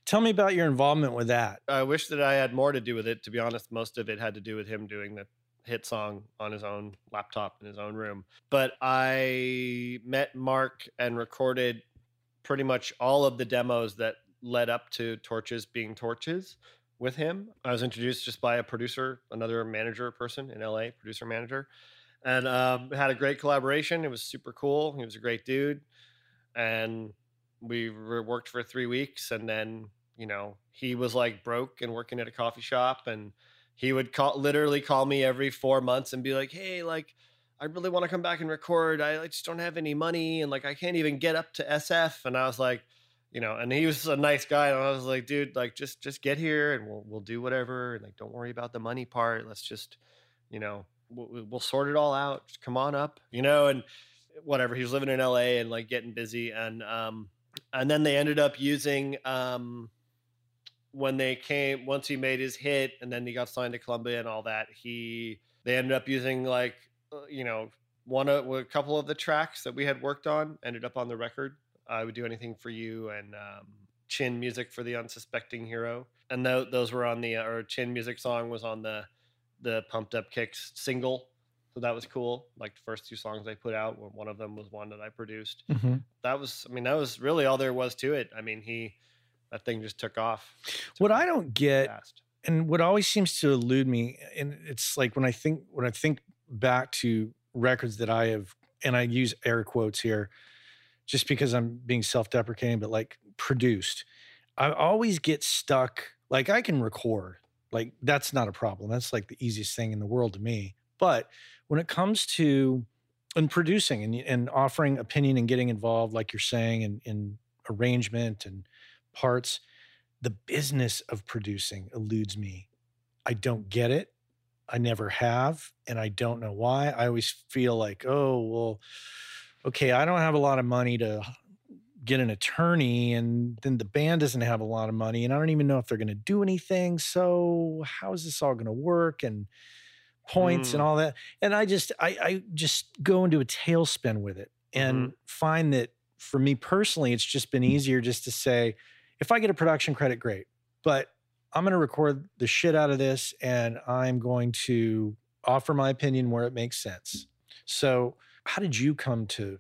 S2: Tell me about your involvement with that.
S5: I wish that I had more to do with it. To be honest, most of it had to do with him doing the hit song on his own laptop in his own room. But I met Mark and recorded pretty much all of the demos that led up to Torches being Torches with him. I was introduced just by a producer, another manager person in LA, producer manager, and um, had a great collaboration. It was super cool. He was a great dude. And we worked for three weeks and then you know he was like broke and working at a coffee shop and he would call literally call me every four months and be like hey like i really want to come back and record. I, just don't have any money and like i can't even get up to sf and i was like you know and he was a nice guy and i was like dude like just just get here and we'll we'll do whatever and like don't worry about the money part. Let's just you know we'll, we'll sort it all out. Just come on up you know and whatever he was living in la and like getting busy and um and then they ended up using um when they came once he made his hit and then he got signed to Columbia and all that he they ended up using like uh, you know one of a couple of the tracks that we had worked on ended up on the record I would do anything for you and um chin music for the unsuspecting hero. And tho- those were on the uh, or chin music song was on the the pumped up kicks single. So that was cool. Like the first two songs they put out one of them was one that I produced. That was i mean that was really all there was to it. I mean he that thing just took off
S2: What I don't get
S5: fast.
S2: and what always seems to elude me and it's like when i think when i think back to records that i have and i use air quotes here just because i'm being self-deprecating but like produced i always get stuck like i can record like that's not a problem that's like the easiest thing in the world to me but when it comes to and producing and, and offering opinion and getting involved like you're saying in, in arrangement and parts the business of producing eludes me. I don't get it. I never have, and I don't know why. I always feel like, oh, well, okay, I don't have a lot of money to get an attorney, and then the band doesn't have a lot of money, and I don't even know if they're going to do anything. So, how is this all going to work? And points and
S5: Mm.
S2: all that. And I just, I, I just go into a tailspin with it and find that for me personally, it's just been easier just to say, if I get a production credit, great. But I'm going to record the shit out of this and I'm going to offer my opinion where it makes sense. So, how did you come to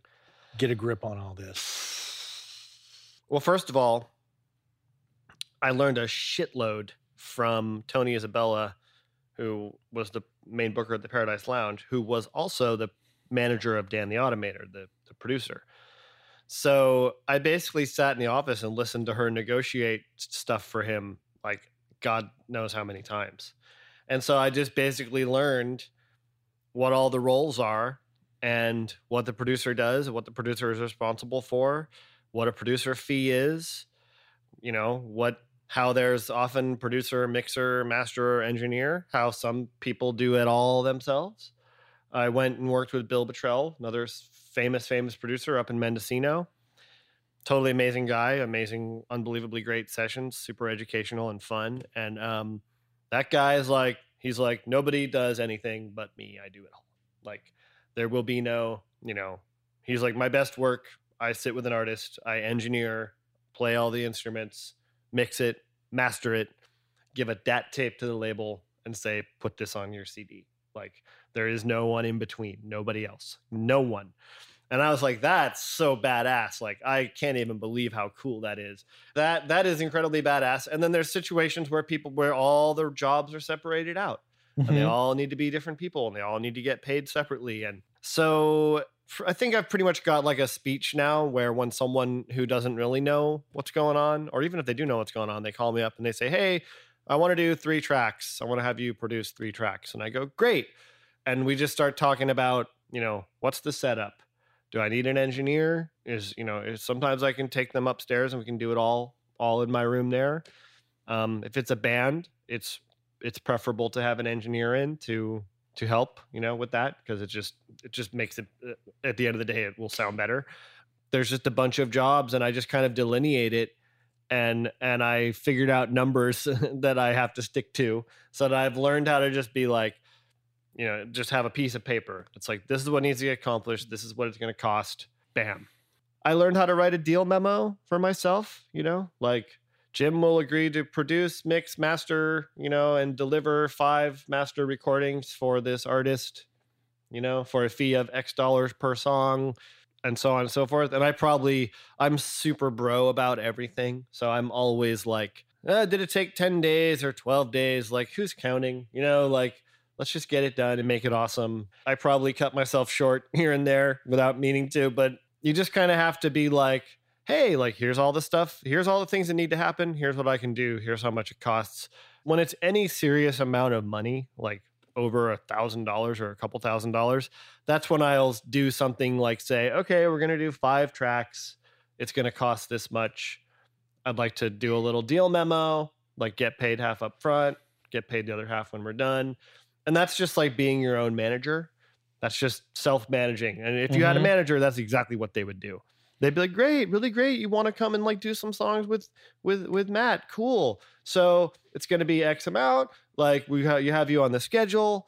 S2: get a grip on all this?
S5: well first of all i learned a shitload from tony isabella who was the main booker at the paradise lounge who was also the manager of dan the automator the, the producer so i basically sat in the office and listened to her negotiate stuff for him like god knows how many times. And so i just basically learned what all the roles are and what the producer does what the producer is responsible for what a producer fee is you know what how there's often producer mixer master engineer how some people do it all themselves. I went and worked with bill Bottrell, another famous famous producer up in mendocino. Totally amazing guy amazing unbelievably great sessions super educational and fun. And um, that guy is like he's like nobody does anything but me i do it all. Like there will be no you know he's like my best work i sit with an artist i engineer play all the instruments mix it master it give a dat tape to the label and say put this on your cd like there is no one in between nobody else no one And I was like, that's so badass. Like I can't even believe how cool that is. That that is incredibly badass. And then there's situations where people where all their jobs are separated out and they
S2: Mhm.
S5: all need to be different people and they all need to get paid separately and so I think i've pretty much got like a speech now where when someone who doesn't really know what's going on or even if they do know what's going on they call me up and they say hey i want to do three tracks. I want to have you produce three tracks. And i go great. And we just start talking about you know what's the setup? Do i need an engineer? Is you know is, sometimes i can take them upstairs and we can do it all all in my room there. Um, if it's a band it's it's preferable to have an engineer in to to help you know with that because it just it just makes it uh, at the end of the day it will sound better. There's just a bunch of jobs and i just kind of delineate it and and i figured out numbers (laughs) that i have to stick to so that i've learned how to just be like you know just have a piece of paper. It's like this is what needs to get accomplished. This is what it's going to cost. Bam. I learned how to write a deal memo for myself you know? Like Jim will agree to produce, mix, master, you know, and deliver five master recordings for this artist, you know, for a fee of X dollars per song, and so on and so forth. And I probably, I'm super bro about everything. So I'm always like, uh, did it take 10 days or 12 days? Like, who's counting? You know, like, let's just get it done and make it awesome. I probably cut myself short (laughs) here and there without meaning to, but you just kind of have to be like, hey, like here's all the stuff, here's all the things that need to happen, here's what I can do, here's how much it costs. When it's any serious amount of money, like over a thousand dollars or a couple thousand dollars, that's when I'll do something like say, okay, we're gonna do five tracks, it's gonna cost this much. I'd like to do a little deal memo, like get paid half up front, get paid the other half when we're done. And that's just like being your own manager. That's just self-managing. And if you had a
S2: Mhm.
S5: manager, that's exactly what they would do they'd be like great really great you want to come and like do some songs with with with matt cool so it's going to be x amount like we have you have you on the schedule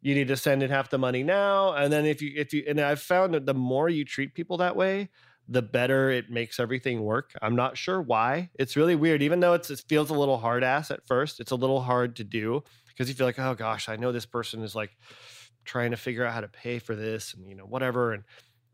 S5: you need to send in half the money now and then if you if you and i've found that the more you treat people that way the better it makes everything work. I'm not sure why. It's really weird even though it's it feels a little hard ass at first it's a little hard to do because you feel like oh gosh i know this person is like trying to figure out how to pay for this and you know whatever and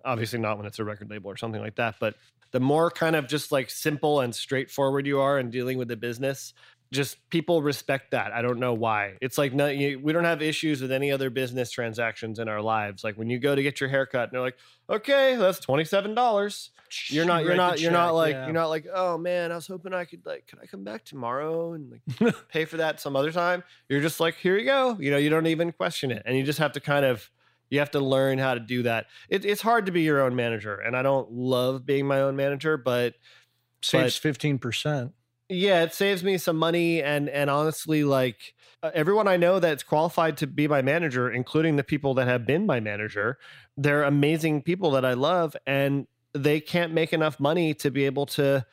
S5: obviously not when it's a record label or something like that but the more kind of just like simple and straightforward you are in dealing with the business just people respect that. I don't know why. It's like no, you, we don't have issues with any other business transactions in our lives. Like when you go to get your haircut and they're like okay that's $27 you're not you're
S2: Write the
S5: not you're not like
S2: yeah.
S5: you're not like oh man i was hoping i could like could i come back tomorrow and like (laughs) pay for that some other time? You're just like here you go. You know you don't even question it. And you just have to kind of you have to learn how to do that. It, it's hard to be your own manager and i don't love being my own manager but
S2: Saves fifteen percent.
S5: Yeah it saves me some money and and honestly like uh, everyone i know that's qualified to be my manager including the people that have been my manager they're amazing people that i love and they can't make enough money to be able to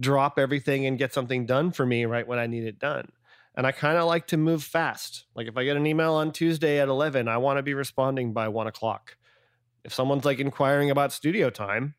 S5: drop everything and get something done for me right when i need it done and i kind of like to move fast. Like if i get an email on tuesday at 11 i want to be responding by 1 o'clock. If someone's like inquiring about studio time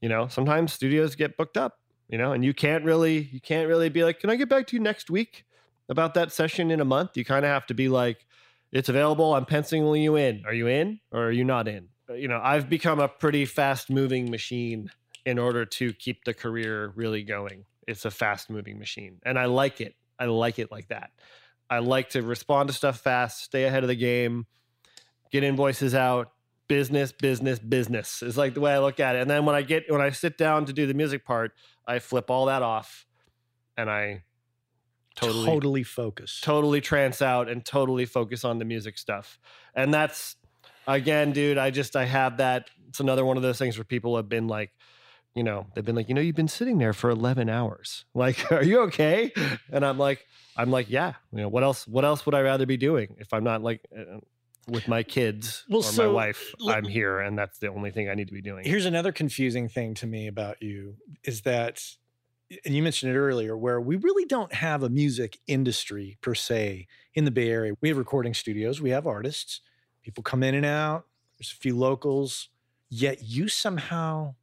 S5: you know sometimes studios get booked up you know and you can't really you can't really be like can i get back to you next week about that session in a month? You kind of have to be like it's available. I'm penciling you in. Are you in or are you not in? Uh, you know i've become a pretty fast moving machine in order to keep the career really going. It's a fast moving machine and i like it. I like it like that. I like to respond to stuff fast stay ahead of the game get invoices out business business business is like the way i look at it. And then when i get when i sit down to do the music part i flip all that off and i totally
S2: Totally, focused.
S5: totally trance out and totally focus on the music stuff. And that's again dude i just i have that. It's another one of those things where people have been like you know they've been like you know you've been sitting there for 11 hours. (laughs) Like are you okay? And i'm like i'm like yeah. You know what else what else would i rather be doing if i'm not like uh, with my kids
S2: Well,
S5: or
S2: so,
S5: my wife i'm here and that's the only thing i need to be doing
S2: Here's another confusing thing to me about you is that, and you mentioned it earlier, where we really don't have a music industry per se in the Bay Area. We have recording studios, we have artists, people come in and out, there's a few locals, yet you somehow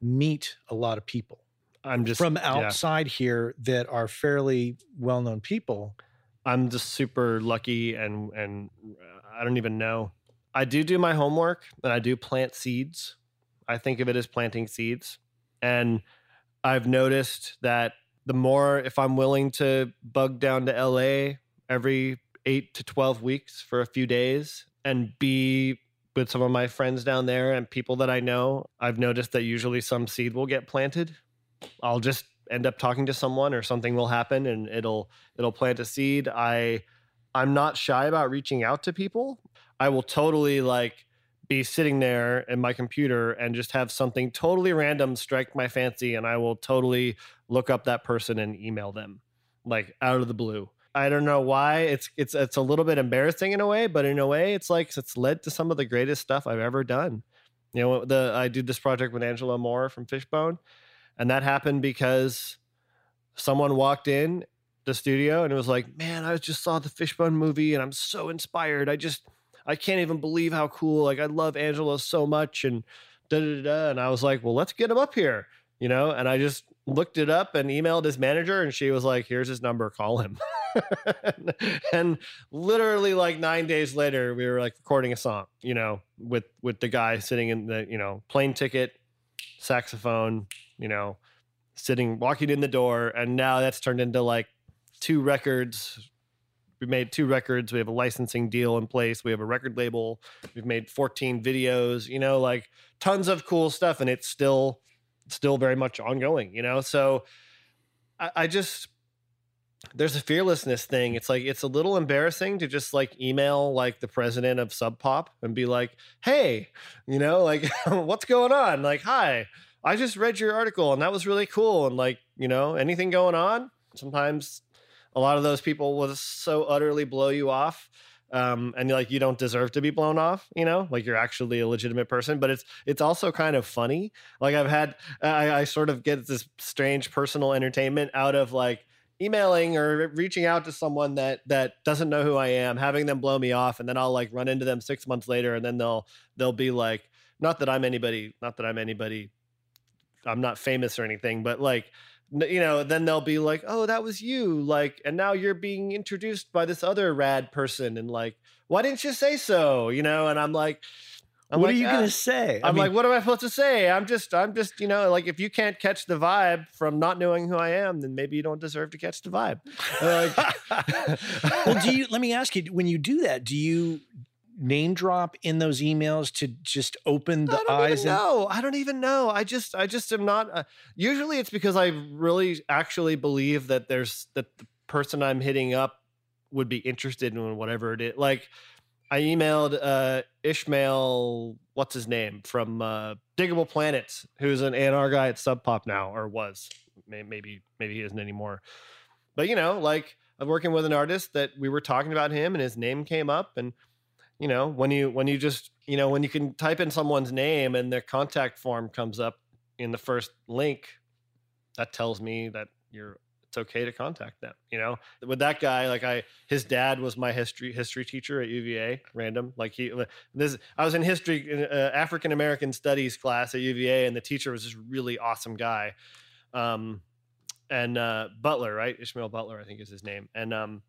S2: meet a lot of people
S5: i'm just
S2: from
S5: yeah.
S2: outside here that are fairly well known people.
S5: I'm just super lucky and and uh, I don't even know. I do do my homework and I do plant seeds. I think of it as planting seeds. And I've noticed that the more, if I'm willing to bug down to LA every eight to 12 weeks for a few days and be with some of my friends down there and people that I know, I've noticed that usually some seed will get planted. I'll just end up talking to someone or something will happen and it'll it'll plant a seed. I I'm not shy about reaching out to people. I will totally like be sitting there in my computer and just have something totally random strike my fancy and I will totally look up that person and email them like out of the blue. I don't know why it's it's it's a little bit embarrassing in a way, but in a way it's like it's led to some of the greatest stuff I've ever done. You know, the I did this project with Angelo Moore from Fishbone, and that happened because someone walked in the studio and it was like, "Man, I just saw the Fishbone movie and I'm so inspired. I just I can't even believe how cool. Like I love Angelo so much and da da da." And I was like, "Well, let's get him up here." You know, and I just looked it up and emailed his manager and she was like, "Here's his number, call him." (laughs) and literally like nine days later, we were like recording a song, you know, with with the guy sitting in the, you know, plane ticket, saxophone, you know, sitting walking in the door, and now that's turned into like two records. We made two records. We have a licensing deal in place. We have a record label. We've made 14 videos, you know, like tons of cool stuff. And it's still, still very much ongoing, you know? So I, I just, there's a fearlessness thing. It's like it's a little embarrassing to just like email like the president of Sub Pop and be like, "Hey, you know, like (laughs) what's going on? Like, hi, I just read your article and that was really cool and like, you know, anything going on?" Sometimes a lot of those people will so utterly blow you off um, and like you don't deserve to be blown off you know like you're actually a legitimate person but it's it's also kind of funny like i've had I, I sort of get this strange personal entertainment out of like emailing or reaching out to someone that that doesn't know who I am, having them blow me off, and then I'll like run into them six months later, and then they'll they'll be like, not that I'm anybody, not that I'm anybody, I'm not famous or anything, but like you know then they'll be like oh that was you like and now you're being introduced by this other rad person and like why didn't you say so you know and i'm like
S2: I'm what like, are you uh, gonna say?
S5: I'm I mean, like, what am I supposed to say? I'm just, I'm just, you know, like if you can't catch the vibe from not knowing who I am, then maybe you don't deserve to catch the vibe.
S2: Like, (laughs) well, do you? Let me ask you: when you do that, do you name drop in those emails to just open the eyes?
S5: and No, I don't even know. I just, I just am not. Uh, usually, it's because I really actually believe that there's that the person I'm hitting up would be interested in whatever it is. Like I emailed uh, Ishmael, what's his name from uh, Diggable Planets, who's an A&R guy at Sub Pop now, or was maybe maybe he isn't anymore. But you know, like I'm working with an artist that we were talking about him, and his name came up, and you know, when you when you just you know when you can type in someone's name and their contact form comes up in the first link, that tells me that you're it's okay to contact them. You know, with that guy, like I, his dad was my history history teacher at UVA. Random, like he, this. I was in history, uh, African American studies class at UVA, and the teacher was this really awesome guy. Um, and uh, Butler, right? Ishmael Butler, I think is his name. And um,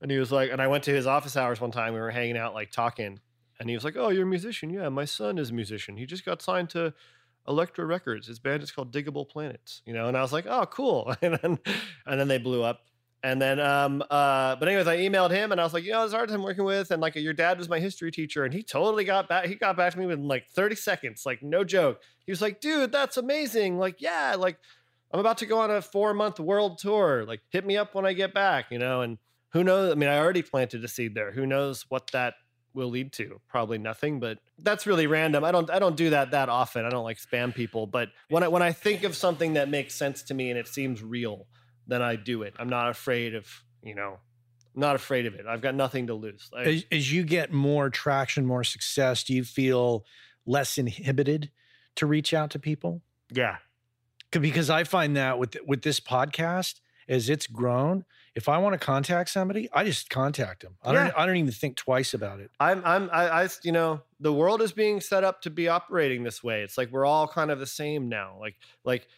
S5: and he was like, and I went to his office hours one time. We were hanging out, like talking, and he was like, "Oh, you're a musician? Yeah, my son is a musician. He just got signed to." Elektra Records. His band is called Diggable Planets, you know, and I was like, oh, cool. (laughs) and then, and then they blew up. And then, um, uh, but anyways, I emailed him and I was like, you know, this hard I'm working with, and like your dad was my history teacher, and he totally got back. He got back to me within like 30 seconds, like no joke. He was like, dude, that's amazing. Like, yeah, like I'm about to go on a four month world tour. Like, hit me up when I get back, you know. And who knows? I mean, I already planted a seed there. Who knows what that will lead to probably nothing but that's really random i don't i don't do that that often i don't like spam people but when i when i think of something that makes sense to me and it seems real then i do it i'm not afraid of you know I'm not afraid of it i've got nothing to lose
S2: as, as you get more traction more success do you feel less inhibited to reach out to people
S5: yeah
S2: because i find that with with this podcast as it's grown if I want to contact somebody, I just contact them. I yeah. don't I don't even think twice about it.
S5: I'm I'm I, I you know, the world is being set up to be operating this way. It's like we're all kind of the same now. Like like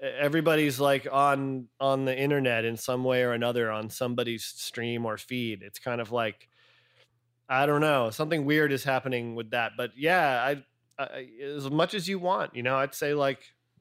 S5: everybody's like on on the internet in some way or another on somebody's stream or feed. It's kind of like I don't know, something weird is happening with that. But yeah, I I, as much as you want. You know, I'd say like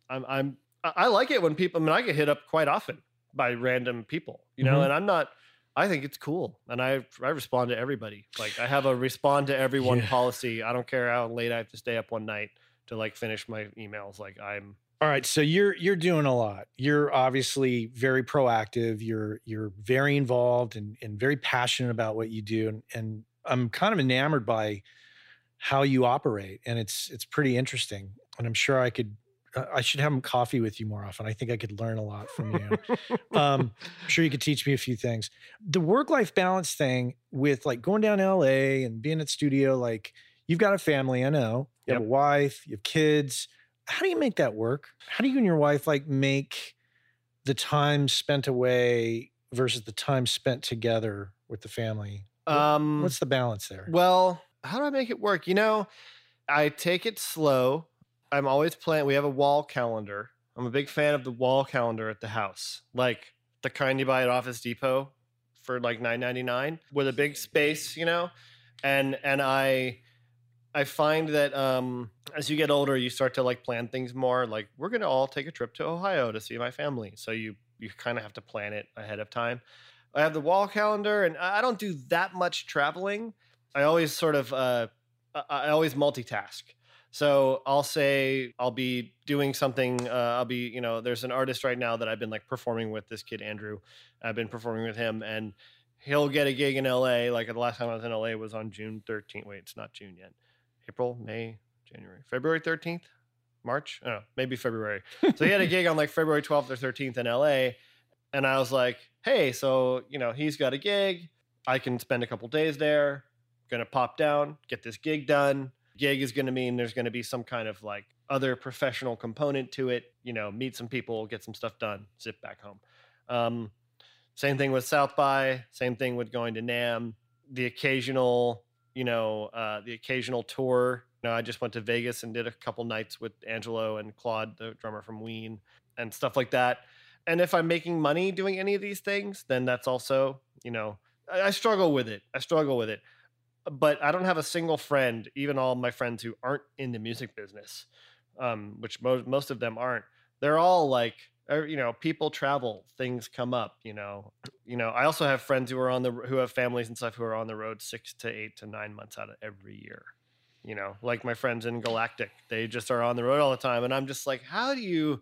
S5: I'm I'm I I like it when people. I mean, I get hit up quite often by random people. You know,
S2: Mhm.
S5: and I'm not. I think it's cool, and I I respond to everybody. Like I have a respond to everyone
S2: Yeah.
S5: policy. I don't care how late I have to stay up one night to like finish my emails. Like I'm
S2: All right, so you're you're doing a lot. You're obviously very proactive. You're you're very involved and and very passionate about what you do. And and I'm kind of enamored by how you operate, and it's it's pretty interesting. And I'm sure I could I should have coffee with you more often. I think I could learn a lot from you. (laughs) um, I'm sure you could teach me a few things. The work life balance thing with like going down to LA and being at studio, like you've got a family, I know. You have a wife, you have kids. How do you make that work? How do you and your wife like make the time spent away versus the time spent together with the family?
S5: Um
S2: What's the balance there?
S5: Well, how do I make it work? You know, I take it slow. I'm always planning. We have a wall calendar. I'm a big fan of the wall calendar at the house, like the kind you buy at Office Depot for like 9.99 with a big space, you know. And and I I find that um, as you get older, you start to like plan things more. Like we're gonna all take a trip to Ohio to see my family, so you you kind of have to plan it ahead of time. I have the wall calendar, and I don't do that much traveling. I always sort of uh, I always multitask. So I'll say I'll be doing something. Uh, I'll be you know there's an artist right now that I've been like performing with. This kid Andrew, I've been performing with him, and he'll get a gig in LA. Like the last time I was in LA was on June 13th. Wait, it's not June yet. April, May, January, February 13th, March. I maybe February. So he had a gig on like (laughs) February 12th or 13th in LA, and I was like, hey, so you know he's got a gig. I can spend a couple days there. Gonna pop down, get this gig done. Gig is gonna mean there's gonna be some kind of like other professional component to it. You know, meet some people, get some stuff done, zip back home. Um, same thing with South by. Same thing with going to NAMM. The occasional, you know, uh, the occasional tour. You know, I just went to Vegas and did a couple nights with Angelo and Claude, the drummer from Ween, and stuff like that. And if I'm making money doing any of these things, then that's also, you know, I, I struggle with it. I struggle with it. But I don't have a single friend, even all my friends who aren't in the music business, um, which most most of them aren't. They're all like, er, you know, people travel, things come up. You know, (clears throat) you know. I also have friends who are on the who have families and stuff who are on the road six to eight to nine months out of every year. You know, like my friends in Galactic, they just are on the road all the time, and I'm just like, how do you?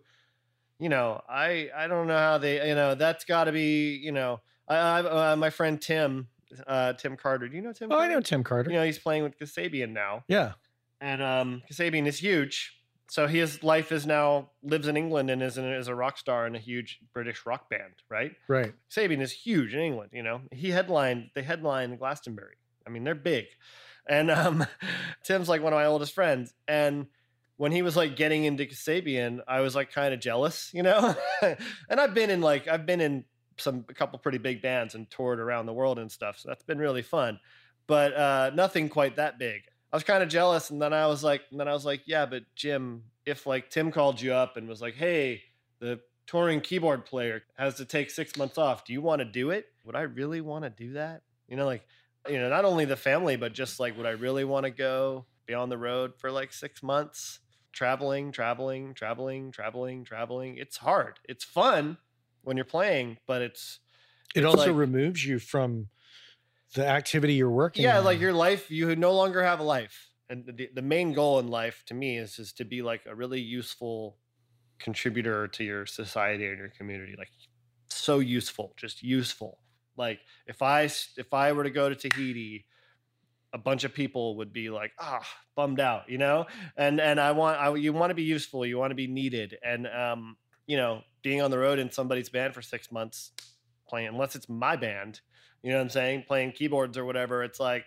S5: you know, I I don't know how they, you know, that's got to be, you know, I, I uh, my friend Tim, uh, Tim Carter. Do you know Tim?
S2: Oh, I know Tim Carter.
S5: You know, he's playing with Kasabian now,
S2: Yeah.
S5: and um, Kasabian is huge. So his life is now lives in England and is in, is a rock star in a huge British rock band, right?
S2: Right.
S5: Sabian is huge in England. You know, he headlined they headlined Glastonbury. I mean, they're big, and um, (laughs) Tim's like one of my oldest friends. And when he was like getting into Kasabian, I was like kind of jealous, you know. (laughs) and I've been in like I've been in some a couple pretty big bands and toured around the world and stuff, so that's been really fun. But uh, nothing quite that big. I was kind of jealous, and then I was like, and then I was like, yeah, but Jim, if like Tim called you up and was like, hey, the touring keyboard player has to take six months off. Do you want to do it? Would I really want to do that? You know, like, you know, not only the family, but just like, would I really want to go be on the road for like six months, traveling, traveling, traveling, traveling, traveling? It's hard. It's fun when you're playing, but it's,
S2: It
S5: It's
S2: also
S5: like-
S2: removes you from the activity you're working.
S5: yeah,
S2: on.
S5: like your life, you no longer have a life. And the, the main goal in life to me is, is to be like a really useful contributor to your society and your community. Like so useful, just useful. Like if I if I were to go to Tahiti, a bunch of people would be like, ah, bummed out, you know. And and I want I you want to be useful, you want to be needed, and um, you know, being on the road in somebody's band for six months, playing unless it's my band, you know what I'm saying, playing keyboards or whatever. It's like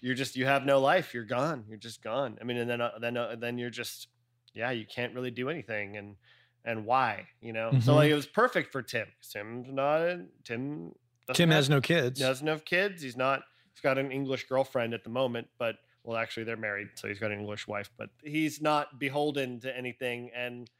S5: you're just you have no life. You're gone. You're just gone. I mean, and then uh, then uh, then you're just yeah, you can't really do anything, and and why, you know? So
S2: Mhm.
S5: like it was perfect for Tim. Tim's not Tim.
S2: Tim
S5: have-
S2: has no kids.
S5: doesn't have kids. He's not. He's got an English girlfriend at the moment, but well, actually, they're married, so he's got an English wife. But he's not beholden to anything, and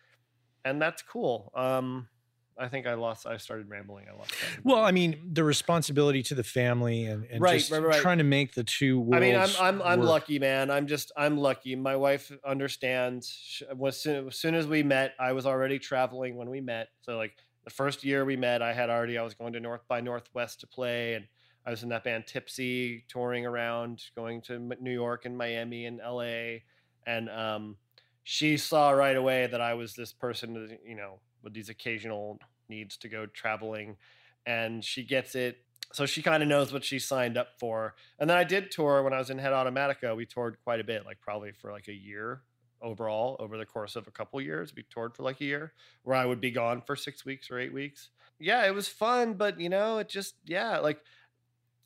S5: and that's cool. Um, I think I lost. I started rambling. I lost.
S2: Well. I mean, the responsibility to the family and, and
S5: Right,
S2: just
S5: right, right.
S2: trying to make the two
S5: I mean, I'm I'm I'm
S2: work.
S5: lucky, man. I'm just I'm lucky. My wife understands. Sh- As soon, as soon as we met, I was already traveling when we met. So like the first year we met, I had already I was going to North by Northwest to play, and I was in that band Tipsy, touring around, going to New York and Miami and L.A. And um, she saw right away that I was this person, you know, with these occasional needs to go traveling, and she gets it. So she kind of knows what she signed up for. And then I did tour when I was in Head Automatica. We toured quite a bit, like probably for like a year overall over the course of a couple years. We toured for like a year where I would be gone for six weeks or eight weeks. Yeah, it was fun, but you know, it just, yeah, like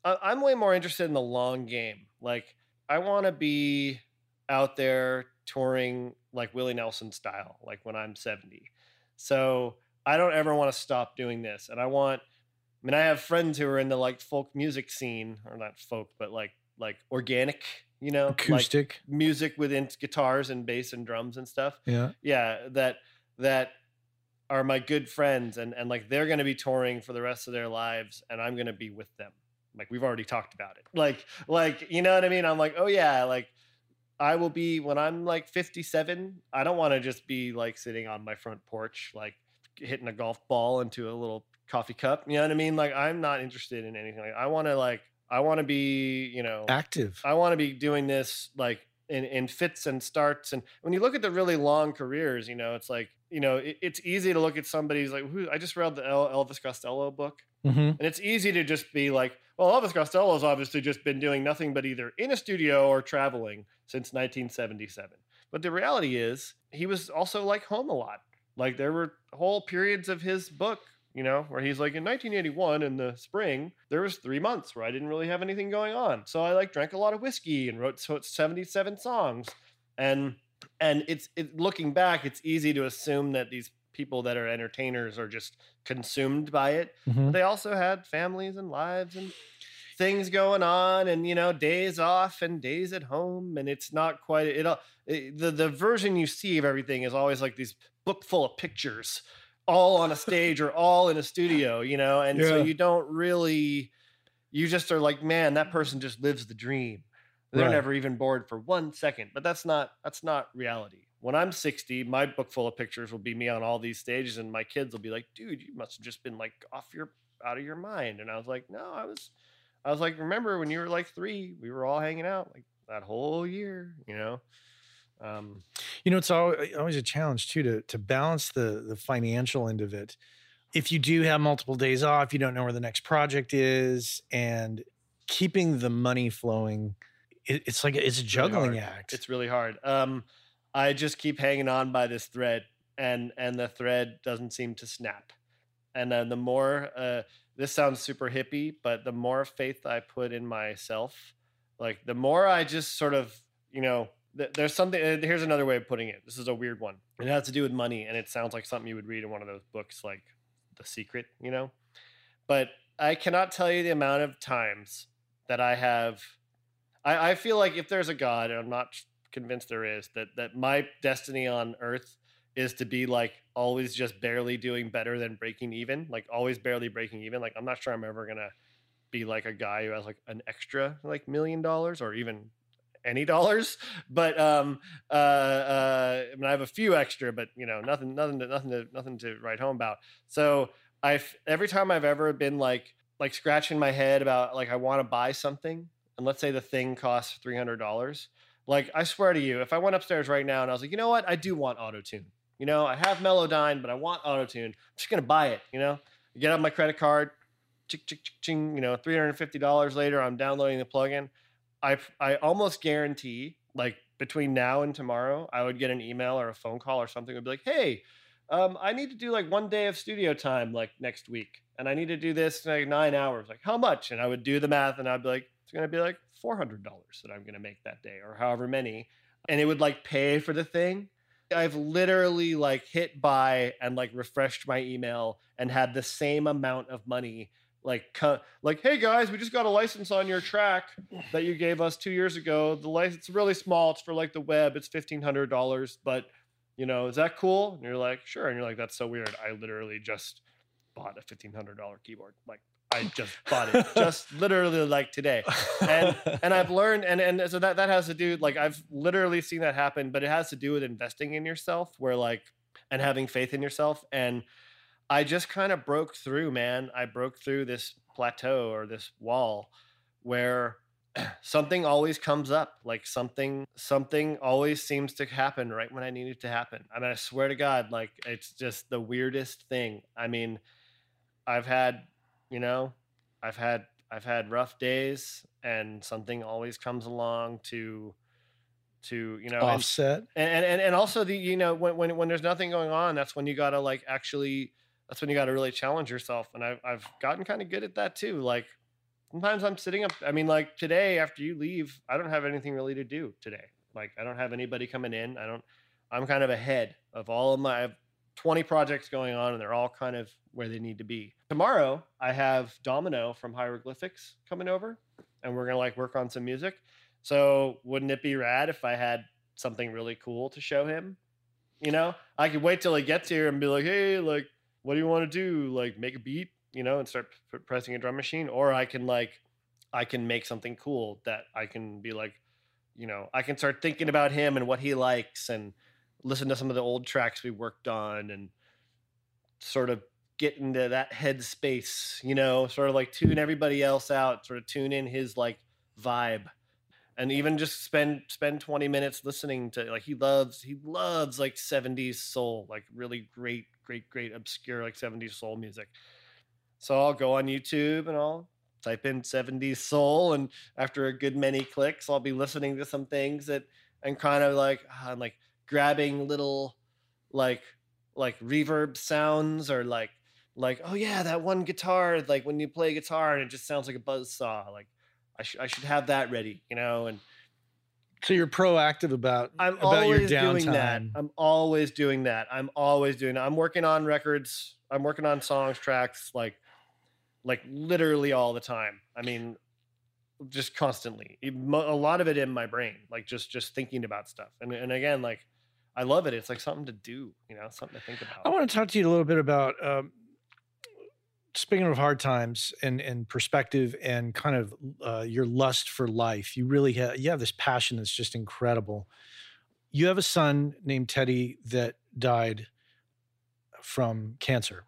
S5: I- I'm way more interested in the long game. Like I want to be out there touring like Willie Nelson style, like when I'm 70. So I don't ever want to stop doing this. And I want, I mean, I have friends who are in the like folk music scene, or not folk, but like like organic, you know, like
S2: acoustic.
S5: music within guitars and bass and drums and stuff.
S2: yeah.
S5: Yeah, that that are my good friends, and and like they're going to be touring for the rest of their lives, and I'm going to be with them. Like we've already talked about it. Like like you know what I mean? I'm like, oh yeah, like I will be when I'm like 57. I don't want to just be like sitting on my front porch, like hitting a golf ball into a little coffee cup. You know what I mean? Like I'm not interested in anything. Like I want to like I want to be, you know,
S2: Active.
S5: I want to be doing this like in, in fits and starts. And when you look at the really long careers, you know, it's like, you know, it, it's easy to look at somebody's like, who I just read the El- Elvis Costello book.
S2: hmm
S5: And it's easy to just be like, well, Elvis Costello's obviously just been doing nothing but either in a studio or traveling since 1977. But the reality is, he was also like home a lot. Like there were whole periods of his book, you know, where he's like in 1981 in the spring, there was three months where I didn't really have anything going on. So I like drank a lot of whiskey and wrote so it's 77 songs. And and it's it, looking back, it's easy to assume that these people that are entertainers are just consumed by it
S2: hmm
S5: they also had families and lives and things going on and you know days off and days at home and it's not quite it, all- it the the version you see of everything is always like these book full of pictures all on a (laughs) stage or all in a studio you know and so you don't really you just are like man that person just lives the dream. They're
S2: Right.
S5: never even bored for one second but that's not that's not reality. When i'm 60 my book full of pictures will be me on all these stages and my kids will be like dude you must have just been like off your out of your mind. And i was like no i was i was like remember when you were like three we were all hanging out like that whole year you know um
S2: You know, it's al- always a challenge too to to balance the the financial end of it. If you do have multiple days off, you don't know where the next project is, and keeping the money flowing, it, it's like it's a juggling
S5: hard.
S2: act.
S5: It's really hard. Um, I just keep hanging on by this thread, and and the thread doesn't seem to snap. And then the more, uh, this sounds super hippie, but the more faith I put in myself, like the more I just sort of, you know, th- there's something. Here's another way of putting it. This is a weird one. It has to do with money, and it sounds like something you would read in one of those books, like The Secret, you know. But I cannot tell you the amount of times that I have I, I feel like if there's a God, and I'm not convinced there is, that that my destiny on earth is to be like always just barely doing better than breaking even, like always barely breaking even. Like I'm not sure I'm ever gonna be like a guy who has like an extra like million dollars or even any (laughs) dollars. But um uh uh I mean I have a few extra, but you know, nothing nothing to nothing to nothing to write home about. So I've every time I've ever been like like scratching my head about like I want to buy something and let's say the thing costs three hundred dollars, like I swear to you, if I went upstairs right now and I was like, you know what, I do want auto tune. You know, I have Melodyne, but I want AutoTune. I'm just gonna buy it. You know, I get out my credit card, chick chick ching. You know, three hundred and fifty dollars later, I'm downloading the plugin. I I almost guarantee, like between now and tomorrow, I would get an email or a phone call or something. Would be like, hey. Um, I need to do like one day of studio time like next week, and I need to do this like nine hours. Like how much? And I would do the math, and I'd be like, it's gonna be like four hundred dollars that I'm gonna make that day, or however many, and it would like pay for the thing. I've literally like hit buy and like refreshed my email and had the same amount of money. Like, like, hey guys, we just got a license on your track that you gave us two years ago. The license it's really small. It's for like the web. It's fifteen hundred dollars, but you know, is that cool? And you're like, sure. And you're like, that's so weird. I literally just bought a fifteen hundred dollar keyboard. Like I just bought it, just (laughs) literally like today. And and I've learned, and and so that that has to do like I've literally seen that happen, but it has to do with investing in yourself, where like and having faith in yourself. And I just kind of broke through, man. I broke through this plateau or this wall where (clears throat) something always comes up like something something always seems to happen right when i need it to happen I mean, i swear to god like it's just the weirdest thing i mean i've had you know i've had i've had rough days and something always comes along to to you know and-
S2: Offset.
S5: and and and also the you know when when when there's nothing going on that's when you got to like actually that's when you got to really challenge yourself and I've I've gotten kind of good at that too like sometimes I'm sitting up I mean like today after you leave I don't have anything really to do today like I don't have anybody coming in I don't I'm kind of ahead of all of my I have 20 projects going on and they're all kind of where they need to be tomorrow I have Domino from Hieroglyphics coming over and we're gonna like work on some music so wouldn't it be rad if I had something really cool to show him? You know, I could wait till he gets here and be like, "Hey, like, what do you want to do? Like, make a beat, you know, and start p- pressing a drum machine." Or I can like, I can make something cool that I can be like, you know, I can start thinking about him and what he likes and listen to some of the old tracks we worked on and sort of get into that headspace, you know, sort of like tune everybody else out, sort of tune in his like vibe. And even just spend spend 20 minutes listening to like he loves he loves like 70s soul like really great great great obscure like 70s soul music. So i'll go on youtube and i'll type in 70s soul and after a good many clicks i'll be listening to some things that and kind of like ah, i'm like grabbing little like like reverb sounds or like like oh yeah that one guitar like when you play guitar and it just sounds like a buzz saw like I, sh- I should have that ready, you know. And
S2: So you're proactive about
S5: I'm
S2: about your
S5: always doing that. I'm always doing that. I'm always doing that. I'm working on records. I'm working on songs, tracks, like, like literally all the time. I mean, just constantly. A lot of it in my brain, like just just thinking about stuff. And and again, like, I love it. It's like something to do, you know, something to think about.
S2: I want to talk to you a little bit about um, speaking of hard times and and perspective and kind of uh, your lust for life. You really have you have this passion that's just incredible. You have a son named Teddy that died from cancer.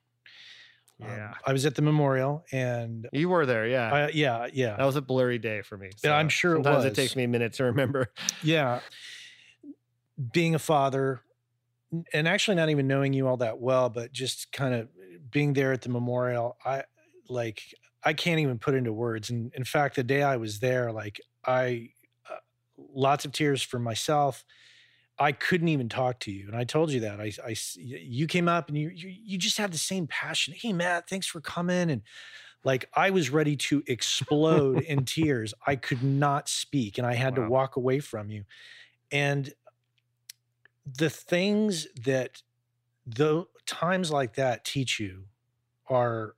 S2: Um,
S5: Yeah.
S2: I was at the memorial and
S5: you were there, yeah.
S2: I, yeah, yeah.
S5: that was a blurry day for me.
S2: Yeah, I'm sure it
S5: Sometimes
S2: was.
S5: it takes me a minute to remember.
S2: Yeah. Being a father and actually not even knowing you all that well, but just kind of being there at the memorial, I like, I can't even put into words. And in fact, the day I was there, like, I, uh, lots of tears for myself. I couldn't even talk to you. And I told you that. I. you came up and you, you, you just had the same passion. Hey, Matt, thanks for coming. And like, I was ready to explode (laughs) in tears. I could not speak and I had to walk away from you and the things that the times like that teach you are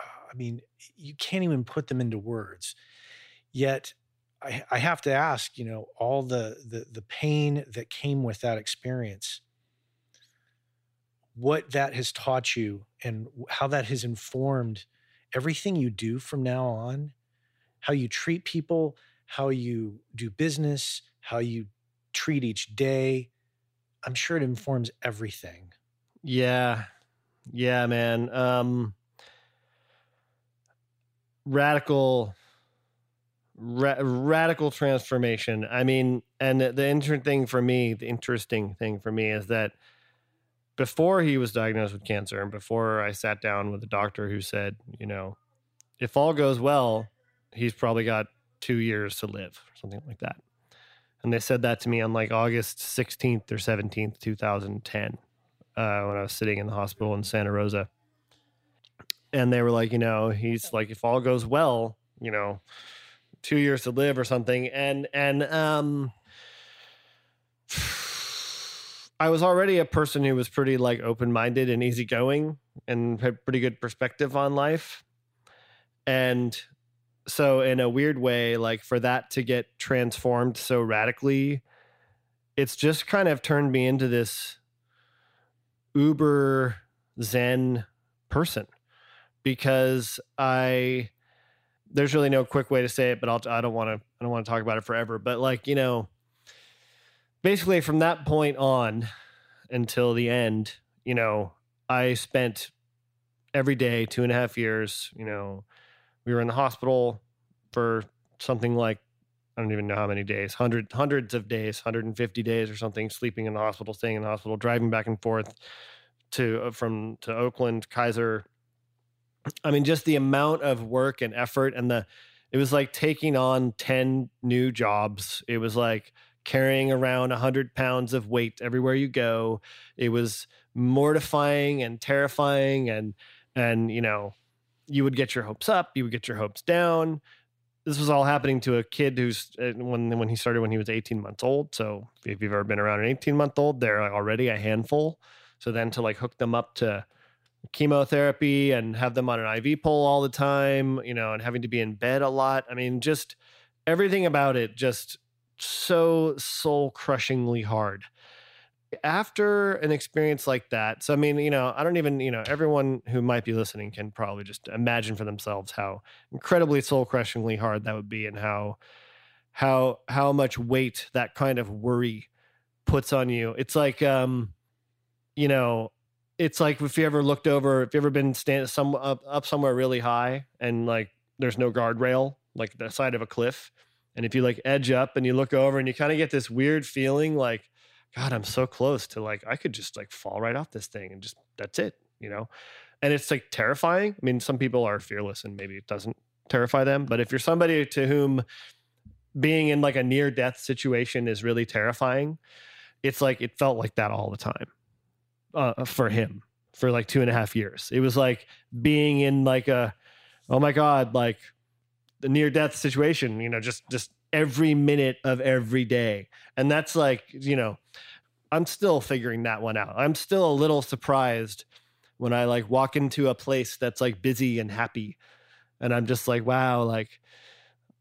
S2: uh, i mean you can't even put them into words. Yet I, I have to ask you know all the, the the pain that came with that experience what that has taught you and how that has informed everything you do from now on how you treat people how you do business how you treat each day i'm sure it informs everything
S5: Yeah. Yeah, man. Um radical ra- radical transformation. I mean, and the, the interesting thing for me, the interesting thing for me is that before he was diagnosed with cancer and before I sat down with a doctor who said, you know, if all goes well, he's probably got 2 years to live or something like that. And they said that to me on like August 16th or 17th, 2010 uh, when I was sitting in the hospital in Santa Rosa. And they were like, you know, he's like, if all goes well, you know, two years to live or something. And, and, um, I was already a person who was pretty like open minded and easygoing and had pretty good perspective on life. And so, in a weird way, like for that to get transformed so radically, it's just kind of turned me into this uber zen person because I there's really no quick way to say it, but I'll I don't want to I don't want to talk about it forever. But like you know, basically from that point on until the end, you know, I spent every day two and a half years. You know, we were in the hospital for something like I don't even know how many days, hundred hundreds of days, 150 days or something, sleeping in the hospital, staying in the hospital, driving back and forth to uh, from to Oakland, Kaiser. I mean, just the amount of work and effort and the it was like taking on 10 new jobs. It was like carrying around 100 pounds of weight everywhere you go. It was mortifying and terrifying and and you know, you would get your hopes up, you would get your hopes down. This was all happening to a kid who's uh, when when he started when he was 18 months old. So if you've ever been around an 18 month old, they're already a handful. So then to like hook them up to chemotherapy and have them on an IV pole all the time, you know, and having to be in bed a lot. I mean, just everything about it just so soul crushingly hard. After an experience like that, so I mean, you know, I don't even, you know, everyone who might be listening can probably just imagine for themselves how incredibly soul crushingly hard that would be and how how how much weight that kind of worry puts on you. It's like um you know, it's like if you ever looked over, if you ever been stand some up, up somewhere really high and like there's no guardrail, like the side of a cliff, and if you like edge up and you look over and you kind of get this weird feeling like, God, I'm so close to like I could just like fall right off this thing and just that's it, you know. And it's like terrifying. I mean, some people are fearless and maybe it doesn't terrify them, but if you're somebody to whom being in like a near death situation is really terrifying, it's like it felt like that all the time uh, for him for like two and a half years. It was like being in like a, oh my God, like the near death situation, you know, just, just every minute of every day. And that's like, you know, I'm still figuring that one out. I'm still a little surprised when I like walk into a place that's like busy and happy. And I'm just like, wow, like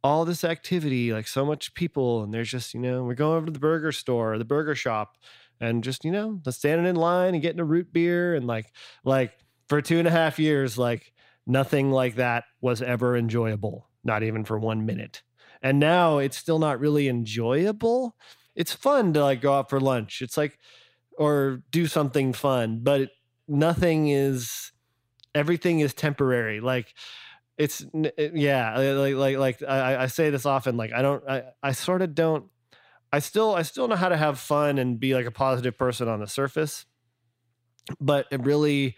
S5: all this activity, like so much people. And there's just, you know, we're going over to the burger store, the burger shop and just you know standing in line and getting a root beer and like like for two and a half years like nothing like that was ever enjoyable not even for one minute and now it's still not really enjoyable it's fun to like go out for lunch it's like or do something fun but nothing is everything is temporary like it's eh, yeah like like like I, I say this often like i don't i, I sort of don't I still I still know how to have fun and be like a positive person on the surface. But it really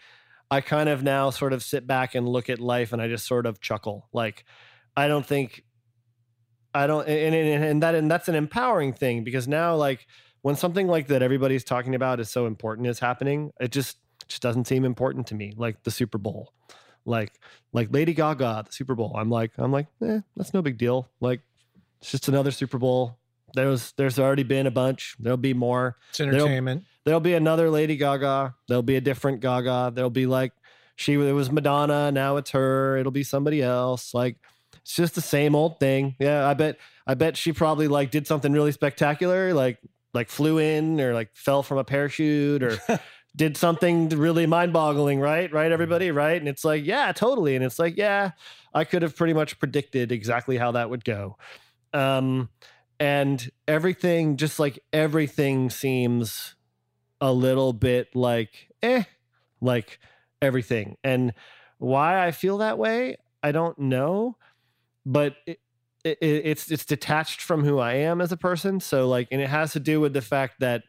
S5: I kind of now sort of sit back and look at life and I just sort of chuckle. Like I don't think I don't and and, and that and that's an empowering thing because now like when something like that everybody's talking about is so important is happening, it just just doesn't seem important to me. Like the Super Bowl. Like like Lady Gaga, the Super Bowl. I'm like I'm like, eh, that's no big deal. Like it's just another Super Bowl there's there's already been a bunch. There'll be more.
S2: It's entertainment.
S5: There'll, there'll, be another Lady Gaga. There'll be a different Gaga. There'll be like she it was Madonna. Now it's her. It'll be somebody else. Like it's just the same old thing. Yeah, I bet I bet she probably like did something really spectacular, like like flew in or like fell from a parachute or (laughs) did something really mind-boggling, right? Right, everybody, right? And it's like, yeah, totally. And it's like, yeah, I could have pretty much predicted exactly how that would go. Um, and everything just like everything seems a little bit like eh like everything and why i feel that way i don't know but it, it, it's it's detached from who i am as a person so like and it has to do with the fact that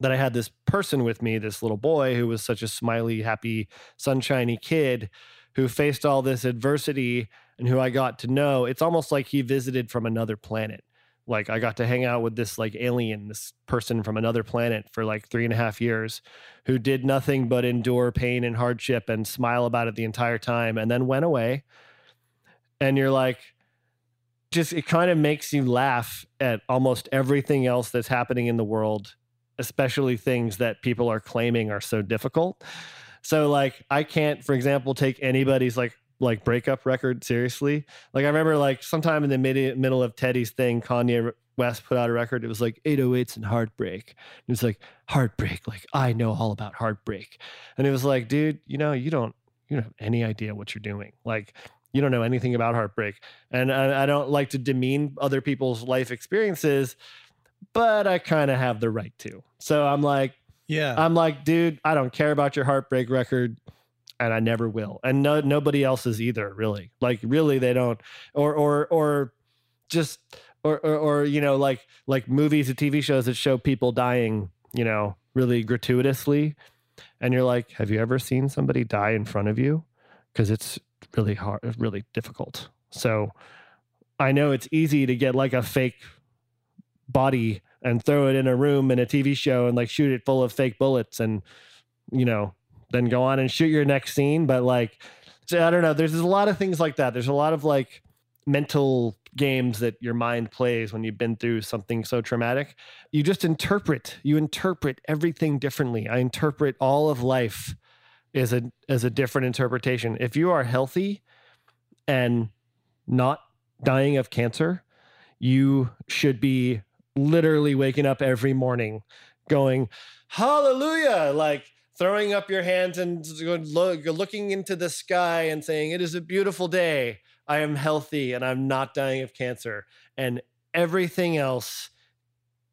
S5: that i had this person with me this little boy who was such a smiley happy sunshiny kid who faced all this adversity and who I got to know, it's almost like he visited from another planet. Like I got to hang out with this like alien, this person from another planet for like three and a half years who did nothing but endure pain and hardship and smile about it the entire time and then went away. And you're like, just it kind of makes you laugh at almost everything else that's happening in the world, especially things that people are claiming are so difficult. So like I can't, for example, take anybody's like like breakup record seriously. Like I remember like sometime in the mid- middle of Teddy's thing, Kanye West put out a record. It was like 808s and heartbreak. It was like heartbreak. Like I know all about heartbreak. And it was like, dude, you know, you don't you don't have any idea what you're doing. Like you don't know anything about heartbreak. And I, I don't like to demean other people's life experiences, but I kind of have the right to. So I'm like,
S2: Yeah.
S5: I'm like, dude, I don't care about your heartbreak record. And I never will. And no nobody else's either, really. Like really they don't or or or just or or, or you know, like like movies and TV shows that show people dying, you know, really gratuitously. And you're like, have you ever seen somebody die in front of you? Because it's really hard, really difficult. So I know it's easy to get like a fake body and throw it in a room in a TV show and like shoot it full of fake bullets and you know then go on and shoot your next scene. But like so I don't know there's, there's a lot of things like that. There's a lot of like mental games that your mind plays when you've been through something so traumatic. You just interpret you interpret everything differently. I interpret all of life as a as a different interpretation. If you are healthy and not dying of cancer you should be literally waking up every morning going hallelujah like throwing up your hands and looking into the sky and saying it is a beautiful day. I am healthy and i'm not dying of cancer. And everything else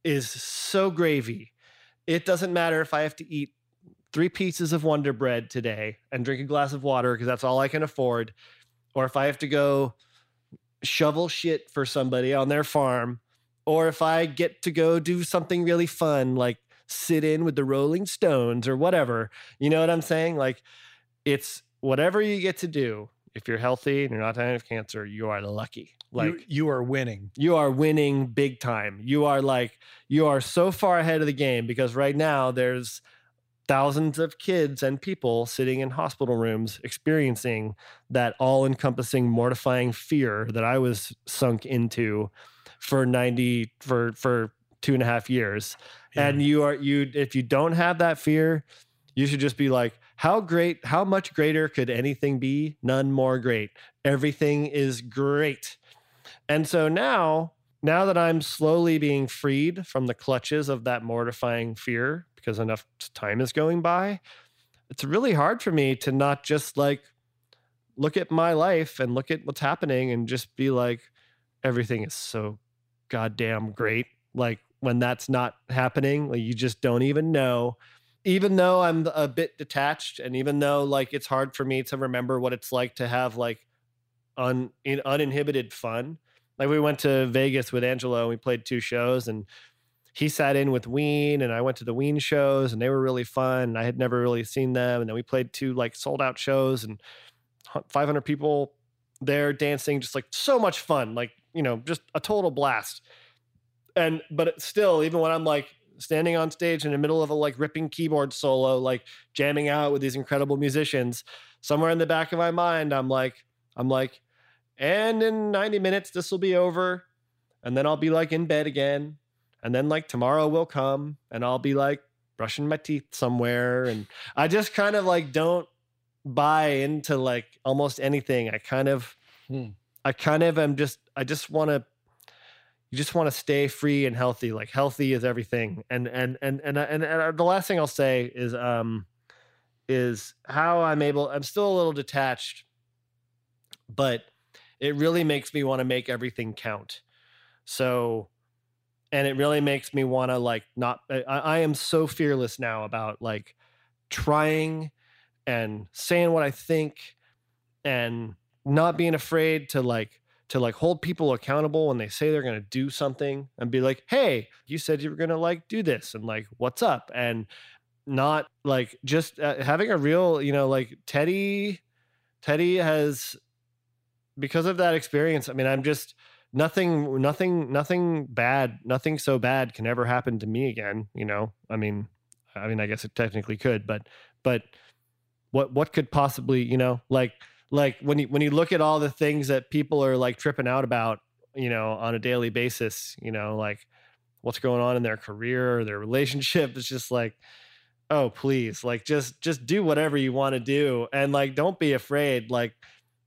S5: is so gravy. It doesn't matter if i have to eat three pieces of wonder bread today and drink a glass of water because that's all i can afford or if i have to go shovel shit for somebody on their farm or if I get to go do something really fun, like sit in with the Rolling Stones or whatever. You know what I'm saying? Like it's whatever you get to do. If you're healthy and you're not dying of cancer, you are lucky. Like
S2: you, you are winning.
S5: you are winning big time. You are like you are so far ahead of the game because right now there's thousands of kids and people sitting in hospital rooms experiencing that all-encompassing mortifying fear that I was sunk into for 90 for for two and a half years. And you are you if you don't have that fear you should just be like how great how much greater could anything be? None more great. Everything is great. And so now now that i'm slowly being freed from the clutches of that mortifying fear because enough time is going by it's really hard for me to not just like look at my life and look at what's happening and just be like everything is so goddamn great. Like when that's not happening, like you just don't even know. Even though I'm a bit detached, and even though like it's hard for me to remember what it's like to have like un in, uninhibited fun. Like we went to Vegas with Angelo, and we played two shows, and he sat in with Ween, and I went to the Ween shows, and they were really fun. And I had never really seen them, and then we played two like sold out shows, and 500 people there dancing, just like so much fun. Like you know, just a total blast. And but still, even when I'm like standing on stage in the middle of a like ripping keyboard solo, like jamming out with these incredible musicians, somewhere in the back of my mind, I'm like, I'm like, and in 90 minutes this will be over, and then I'll be like in bed again, and then like tomorrow will come, and I'll be like brushing my teeth somewhere, and I just kind of like don't buy into like almost anything. I kind of
S2: Hmm.
S5: I kind of am just I just want to you just want to stay free and healthy. Like healthy is everything. And and and and and, and the last thing I'll say is um is how I'm able I'm still a little detached but it really makes me want to make everything count. So and it really makes me want to like not I, I am so fearless now about like trying and saying what I think and not being afraid to like to like hold people accountable when they say they're going to do something and be like hey you said you were going to like do this and like what's up? and not like just uh, having a real you know like teddy teddy has because of that experience i mean i'm just nothing nothing nothing bad nothing so bad can ever happen to me again you know? I mean i mean i guess it technically could but but what what could possibly you know like like when you when you look at all the things that people are like tripping out about you know on a daily basis you know like what's going on in their career or their relationship it's just like oh please like just just do whatever you want to do and like don't be afraid like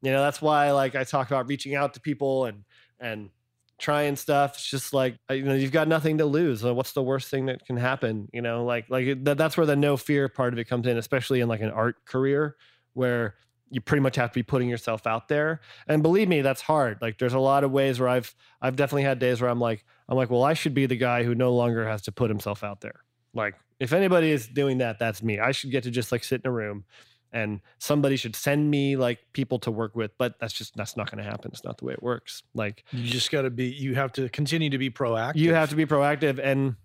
S5: you know that's why like i talk about reaching out to people and and trying stuff it's just like uh, you know you've got nothing to lose what's the worst thing that can happen you know like like that, that's where the no fear part of it comes in especially in like an art career where you pretty much have to be putting yourself out there. And believe me, that's hard. Like there's a lot of ways where I've I've definitely had days where I'm like I'm like, well, I should be the guy who no longer has to put himself out there. Like if anybody is doing that, that's me. I should get to just like sit in a room and somebody should send me like people to work with, but that's just that's not going to happen. It's not the way it works. Like
S2: You just got to be. You have to continue to be proactive.
S5: you have to be proactive and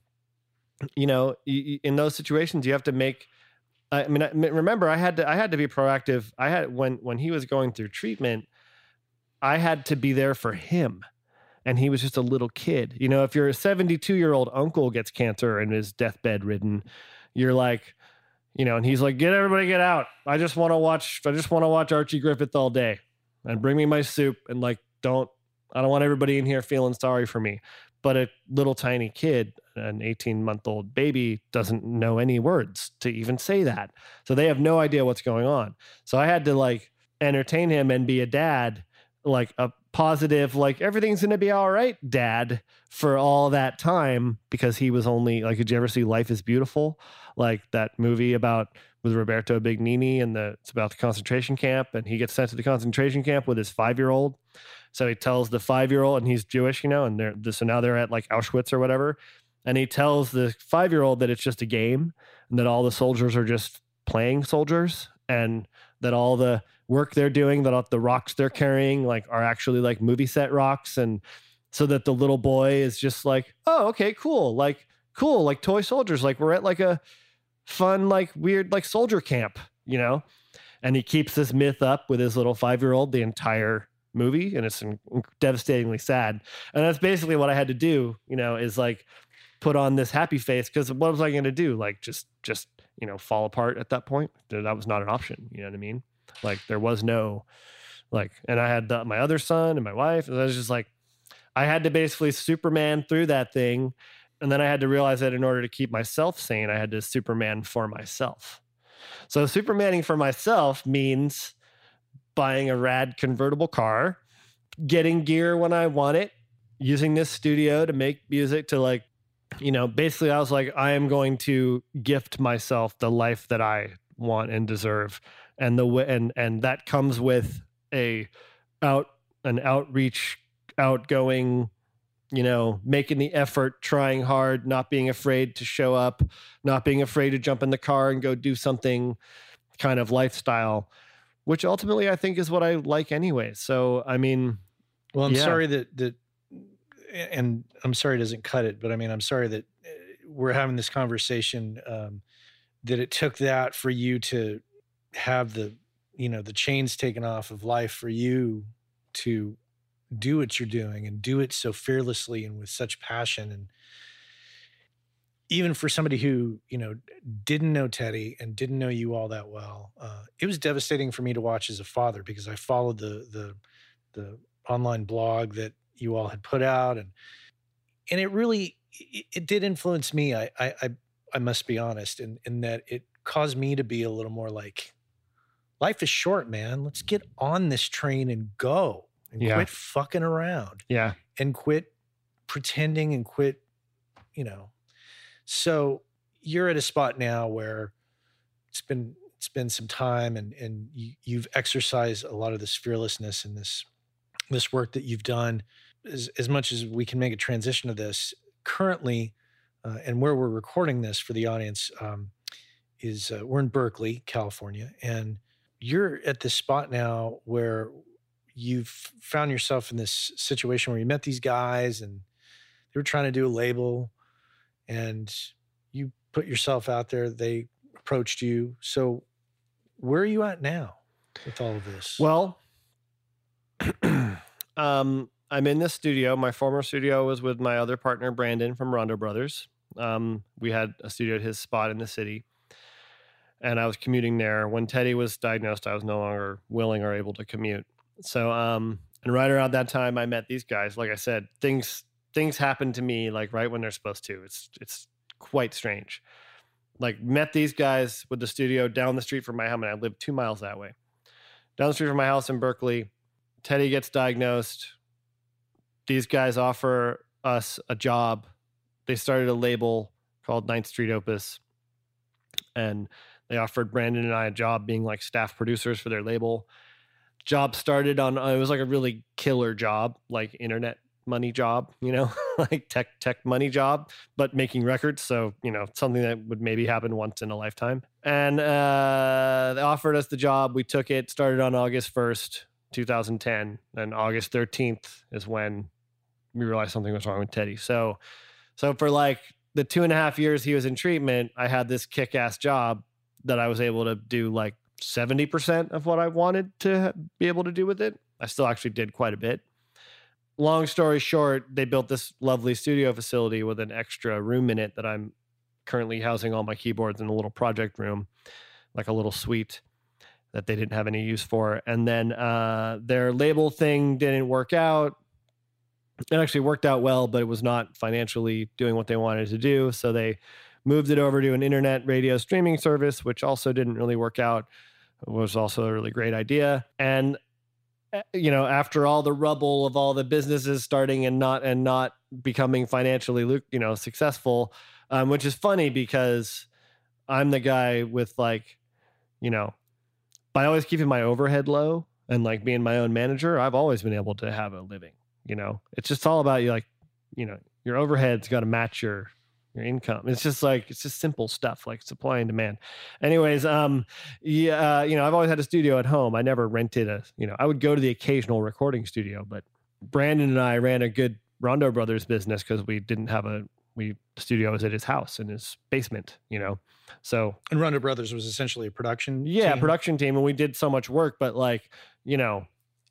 S5: you know in those situations you have to make i mean remember i had to i had to be proactive i had when when he was going through treatment i had to be there for him and he was just a little kid you know if your 72 year old uncle gets cancer and is deathbed ridden you're like you know and he's like get everybody get out. I just want to watch i just want to watch archie griffith all day and bring me my soup and like don't i don't want everybody in here feeling sorry for me. But a little tiny kid an 18 month old baby doesn't know any words to even say that. So they have no idea what's going on. So i had to like entertain him and be a dad like a positive like everything's gonna be all right dad for all that time because he was only like did you ever see life is beautiful like that movie about with roberto benigni and the it's about the concentration camp and he gets sent to the concentration camp with his five year old so he tells the five year old, and he's Jewish, you know, and they're so now they're at like Auschwitz or whatever. And he tells the five year old that it's just a game and that all the soldiers are just playing soldiers and that all the work they're doing, that all the rocks they're carrying, like are actually like movie set rocks. And so that the little boy is just like, oh, okay, cool. Like, cool. Like toy soldiers. Like we're at like a fun, like weird, like soldier camp, you know? And he keeps this myth up with his little five year old the entire movie and it's in- devastatingly sad. And that's basically what i had to do you know is like put on this happy face because what was i going to do? Like just just you know fall apart at that point? That was not an option you know what i mean? Like there was no like and i had the, my other son and my wife and i was just like i had to basically superman through that thing and then i had to realize that in order to keep myself sane i had to superman for myself so supermaning for myself means buying a rad convertible car, getting gear when I want it, using this studio to make music to like, you know, basically I was like, I am going to gift myself the life that I want and deserve. And the and and that comes with a out an outreach, outgoing, you know, making the effort, trying hard, not being afraid to show up, not being afraid to jump in the car and go do something kind of lifestyle which ultimately I think is what I like anyway. So I mean,
S2: Well, I'm
S5: Yeah.
S2: sorry that that, and I'm sorry it doesn't cut it, but I mean, I'm sorry that uh, we're having this conversation. Um, that it took that for you to have the, you know, the chains taken off of life for you to do what you're doing and do it so fearlessly and with such passion and even for somebody who you know didn't know Teddy and didn't know you all that well, uh, it was devastating for me to watch as a father because I followed the the the online blog that you all had put out and and it really it, it did influence me. I I I, must be honest in in that it caused me to be a little more like life is short, man. Let's get on this train and go and
S5: Yeah.
S2: quit fucking around
S5: yeah,
S2: and quit pretending and quit, you know. So you're at a spot now where it's been it's been some time and and you, you've exercised a lot of this fearlessness and this this work that you've done as, as much as we can make a transition to this currently uh, and where we're recording this for the audience um, is uh, we're in berkeley california and you're at this spot now where you've found yourself in this situation where you met these guys and they were trying to do a label and you put yourself out there they approached you so where are you at now with all of this
S5: Well, (clears throat) um, I'm in this studio. My former studio was with my other partner, Brandon from Rondo Brothers. Um, we had a studio at his spot in the city, and I was commuting there. When Teddy was diagnosed, I was no longer willing or able to commute. So, um, and right around that time, I met these guys. Like I said, things things happen to me like right when they're supposed to. It's it's quite strange. Like met these guys with the studio down the street from my home, and I live two miles that way. Down the street from my house in Berkeley, Teddy gets diagnosed. These guys offer us a job. They started a label called Ninth Street Opus, and they offered Brandon and I a job being like staff producers for their label. Job started on it was like a really killer job, like internet money job, you know, (laughs) like tech tech money job, but making records. So you know something that would maybe happen once in a lifetime. And uh, they offered us the job. We took it. Started on August first, 2010, and August 13th is when we realized something was wrong with Teddy. So, so for like the two and a half years he was in treatment, I had this kick ass job that I was able to do like 70% of what I wanted to be able to do with it. I still actually did quite a bit. Long story short, they built this lovely studio facility with an extra room in it that I'm currently housing all my keyboards in a little project room, like a little suite that they didn't have any use for. And then uh, their label thing didn't work out. It actually worked out well, but it was not financially doing what they wanted to do. So they moved it over to an internet radio streaming service, which also didn't really work out. Was also a really great idea. And eh, you know, after all the rubble of all the businesses starting and not and not becoming financially, you know, successful, um, which is funny because I'm the guy with like, you know, by always keeping my overhead low and like being my own manager, I've always been able to have a living. You know, it's just all about you, like, you know, your overhead's got to match your your income. It's just like it's just simple stuff like supply and demand. Anyways, um, yeah, uh, you know, I've always had a studio at home. I never rented a, you know, I would go to the occasional recording studio, but Brandon and I ran a good Rondo Brothers business because we didn't have a we studio was at his house in his basement, you know. So
S2: and Rondo Brothers was essentially a production
S5: yeah,
S2: team.
S5: production team and we did so much work, but like, you know,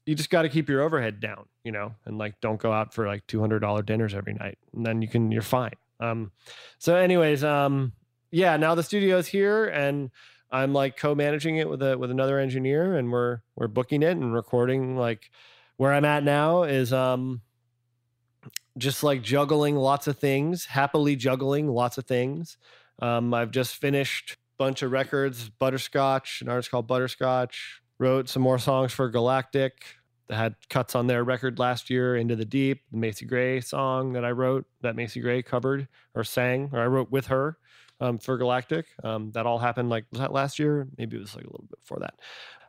S5: you just got to keep your overhead down, you know, and like don't go out for like $200 dinners every night. And then you can you're fine. Um so anyways, um yeah, now the studio's here and I'm like co-managing it with a with another engineer and we're we're booking it and recording like where I'm at now is um just like juggling lots of things, happily juggling lots of things. Um, I've just finished a bunch of records, Butterscotch, an artist called Butterscotch. Wrote some more songs for Galactic. That had cuts on their record last year, Into the Deep, the Macy Gray song that I wrote, that Macy Gray covered or sang, or I wrote with her um, for Galactic. Um, that all happened like last year? Maybe it was like a little bit before that.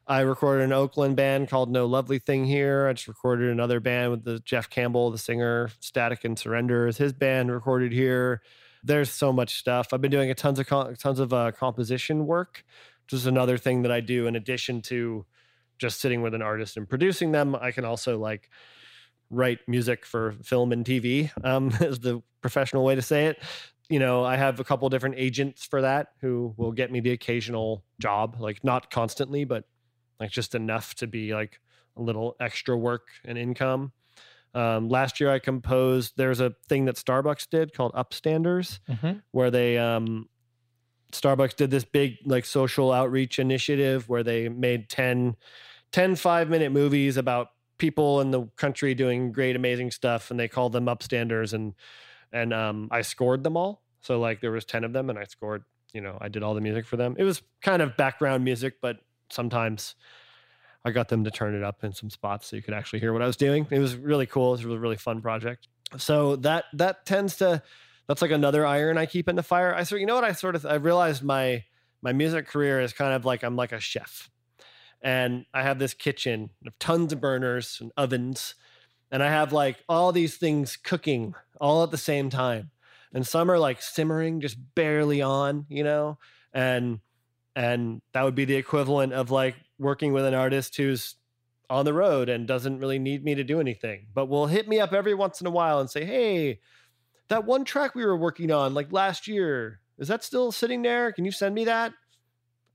S5: I recorded an Oakland band called No Lovely Thing here. I just recorded another band with the Jeff Campbell, the singer, Static and Surrender is his band recorded here. There's so much stuff. I've been doing a tons of tons of uh, composition work, which is another thing that I do in addition to just sitting with an artist and producing them. I can also like write music for film and TV. Um, (laughs) is the professional way to say it. You know, I have a couple different agents for that who will get me the occasional job, like not constantly, but like just enough to be like a little extra work and income. Um, last year, I composed. There's a thing that Starbucks did called Upstanders,
S2: Mm-hmm.
S5: where they um, Starbucks did this big like social outreach initiative where they made 10, 10 five minute movies about people in the country doing great, amazing stuff, and they called them Upstanders, and and um, I scored them all. So like there was ten of them, and I scored. You know, I did all the music for them. It was kind of background music, but sometimes I got them to turn it up in some spots so you could actually hear what I was doing. It was really cool. It was a really, fun project. So that that tends to that's like another iron I keep in the fire. I sort you know what I sort of I realized my my music career is kind of like I'm like a chef. And I have this kitchen of tons of burners and ovens. And I have like all these things cooking all at the same time. And some are like simmering just barely on, you know? And and that would be the equivalent of like working with an artist who's on the road and doesn't really need me to do anything, but will hit me up every once in a while and say, "Hey, that one track we were working on like last year, is that still sitting there? Can you send me that?"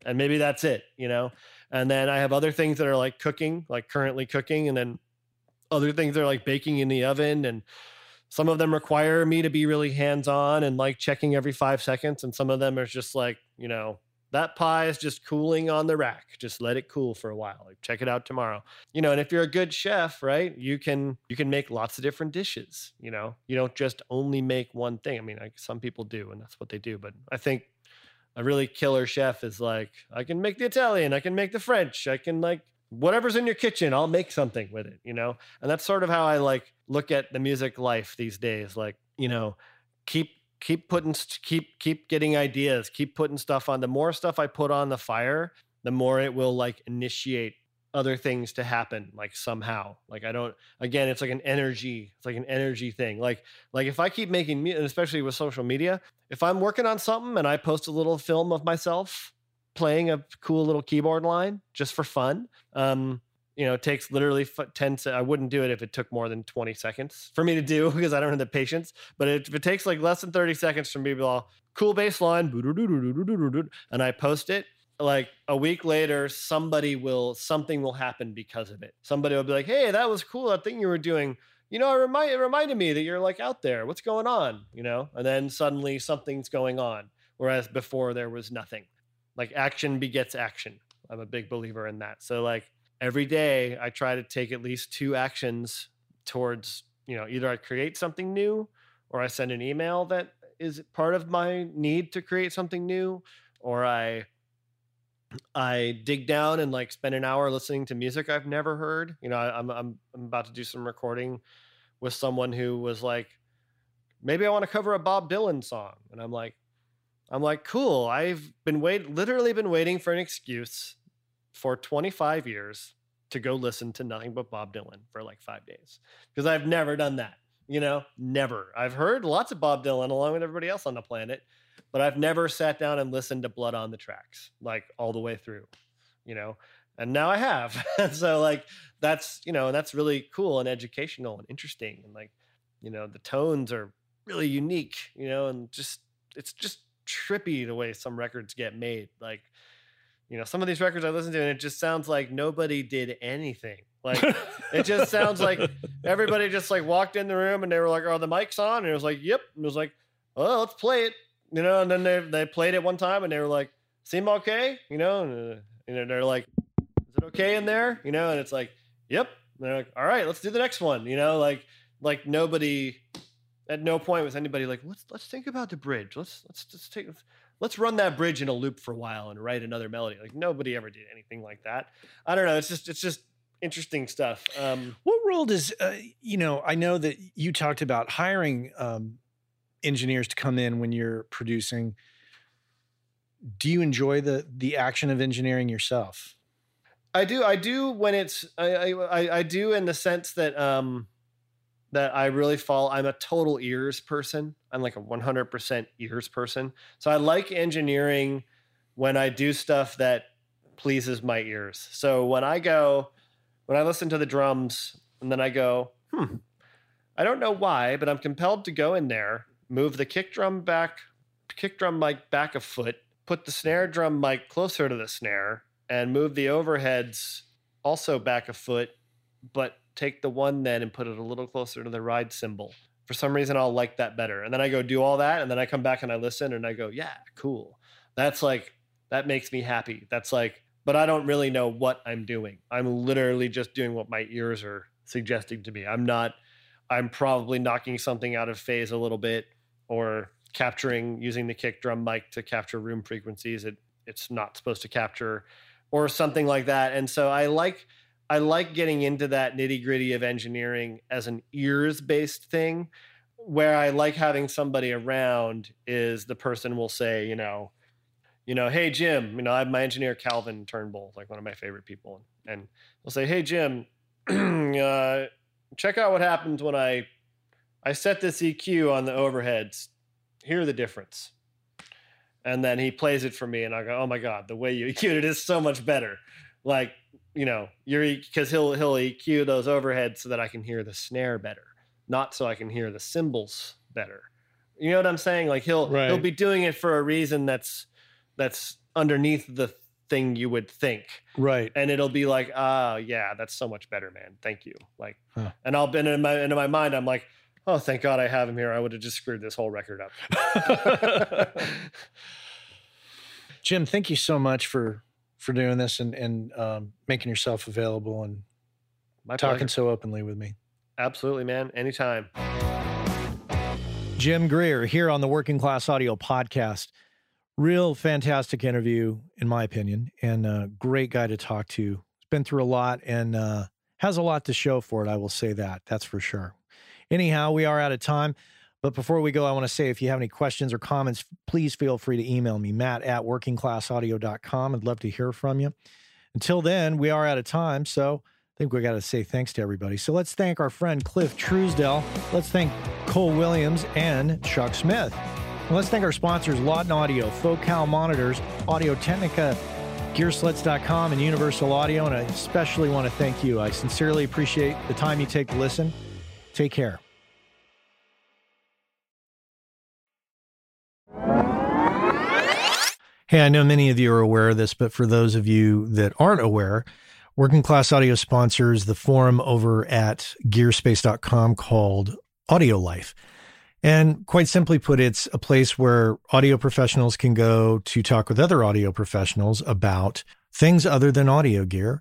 S5: And maybe that's it, you know. And then I have other things that are like cooking, like currently cooking, and then other things that are like baking in the oven and some of them require me to be really hands-on and like checking every 5 seconds and some of them are just like, you know, that pie is just cooling on the rack. Just let it cool for a while. Like check it out tomorrow. You know, and if you're a good chef, right, you can you can make lots of different dishes. You know, you don't just only make one thing. I mean, like some people do, and that's what they do. But I think a really killer chef is like, I can make the Italian, I can make the French, I can like whatever's in your kitchen, I'll make something with it. You know, and that's sort of how I like look at the music life these days. Like, you know, keep keep putting keep keep getting ideas keep putting stuff on the more stuff i put on the fire the more it will like initiate other things to happen like somehow like i don't again it's like an energy it's like an energy thing like like if i keep making me especially with social media if i'm working on something and i post a little film of myself playing a cool little keyboard line just for fun um you know, it takes literally 10 se- I wouldn't do it if it took more than 20 seconds for me to do (laughs) because I don't have the patience. But if it takes like less than 30 seconds for me to be all cool bass line, and I post it, like a week later, somebody will, something will happen because of it. Somebody will be like, hey, that was cool. That thing you were doing. You know, it, remind, it reminded me that you're like out there. What's going on? You know, and then suddenly something's going on. Whereas before there was nothing. Like action begets action. I'm a big believer in that. So, like, every day I try to take at least two actions towards, you know, either I create something new or I send an email that is part of my need to create something new or I I dig down and like spend an hour listening to music I've never heard. You know, I, am I'm I'm about to do some recording with someone who was like, maybe I want to cover a Bob Dylan song, and I'm like, I'm like, cool. I've been wait, literally been waiting for an excuse for 25 years to go listen to nothing but Bob Dylan for like five days because I've never done that. You know, never. I've heard lots of Bob Dylan along with everybody else on the planet, but I've never sat down and listened to Blood on the Tracks like all the way through, you know, and now I have. (laughs) so, like, that's, you know, that's really cool and educational and interesting. And like, you know, the tones are really unique, you know, and just, it's just trippy the way some records get made. Like, you know, some of these records I listen to, and it just sounds like nobody did anything. Like it just sounds like (laughs) everybody just like walked in the room and they were like, "Oh, the mic's on," and it was like, "Yep." And it was like, "Oh, let's play it," you know. And then they they played it one time and they were like, "Seem okay?" You know, and uh, you know they're like, "Is it okay in there?" You know, and it's like, "Yep." And they're like, "All right, let's do the next one." You know, like like nobody at no point was anybody like, "Let's let's think about the bridge. Let's let's just take." let's run that bridge in a loop for a while and write another melody. Like nobody ever did anything like that. I don't know. It's just it's just interesting stuff. Um,
S2: what role does uh, you know? I know that you talked about hiring um, engineers to come in when you're producing. Do you enjoy the the action of engineering yourself?
S5: I do. I do when it's I I, I do in the sense that um that I really fall. I'm a total ears person. I'm like a 100% ears person. So I like engineering when I do stuff that pleases my ears. So when I go, when I listen to the drums and then I go, hmm, I don't know why, but I'm compelled to go in there, move the kick drum back, kick drum mic back a foot, put the snare drum mic closer to the snare, and move the overheads also back a foot, but take the one then and put it a little closer to the ride cymbal. For some reason, I'll like that better. And then I go do all that, and then I come back and I listen and I go, yeah, cool. That's like, that makes me happy. That's like, but I don't really know what I'm doing. I'm literally just doing what my ears are suggesting to me. I'm not, I'm probably knocking something out of phase a little bit or capturing using the kick drum mic to capture room frequencies it it's not supposed to capture or something like that. And so I like I like getting into that nitty gritty of engineering as an ears based thing. Where I like having somebody around is the person will say, you know, you know, hey Jim, you know, I have my engineer Calvin Turnbull, like one of my favorite people, and he'll say, hey Jim, (clears throat) uh, check out what happens when I I set this EQ on the overheads. Hear the difference. And then he plays it for me, and I go, "Oh my god, the way you EQ'd it is so much better." Like you know, you're because he'll he'll EQ those overheads so that I can hear the snare better, not so I can hear the cymbals better. You know what I'm saying? Like he'll right. he'll be doing it for a reason that's that's underneath the thing you would think.
S2: Right.
S5: And it'll be like, uh, yeah, that's so much better, man. Thank you. Like, huh. and I'll been in my in my mind, I'm like, oh, thank God I have him here. I would have just screwed this whole record up. (laughs)
S2: Jim, thank you so much for for doing this and and um, making yourself available and My talking pleasure. so openly with me.
S5: Absolutely, man. Anytime.
S2: Jim Greer here on the Working Class Audio Podcast. Real fantastic interview, in my opinion, and a great guy to talk to. He's been through a lot and uh, has a lot to show for it. I will say that. That's for sure. Anyhow, we are out of time. But before we go, I want to say if you have any questions or comments, please feel free to email me, matt at workingclassaudio.com. I'd love to hear from you. Until then, we are out of time. So I think we got to say thanks to everybody. So let's thank our friend Cliff Truesdell. Let's thank Cole Williams and Chuck Smith. And let's thank our sponsors, Lauten Audio, Focal Monitors, Audio Technica, Gearslutz.com, and Universal Audio. And I especially want to thank you. I sincerely appreciate the time you take to listen. Take care. Hey, I know many of you are aware of this, but for those of you that aren't aware, Working Class Audio sponsors the forum over at gearspace.com called Audio Life. And quite simply put, it's a place where audio professionals can go to talk with other audio professionals about things other than audio gear,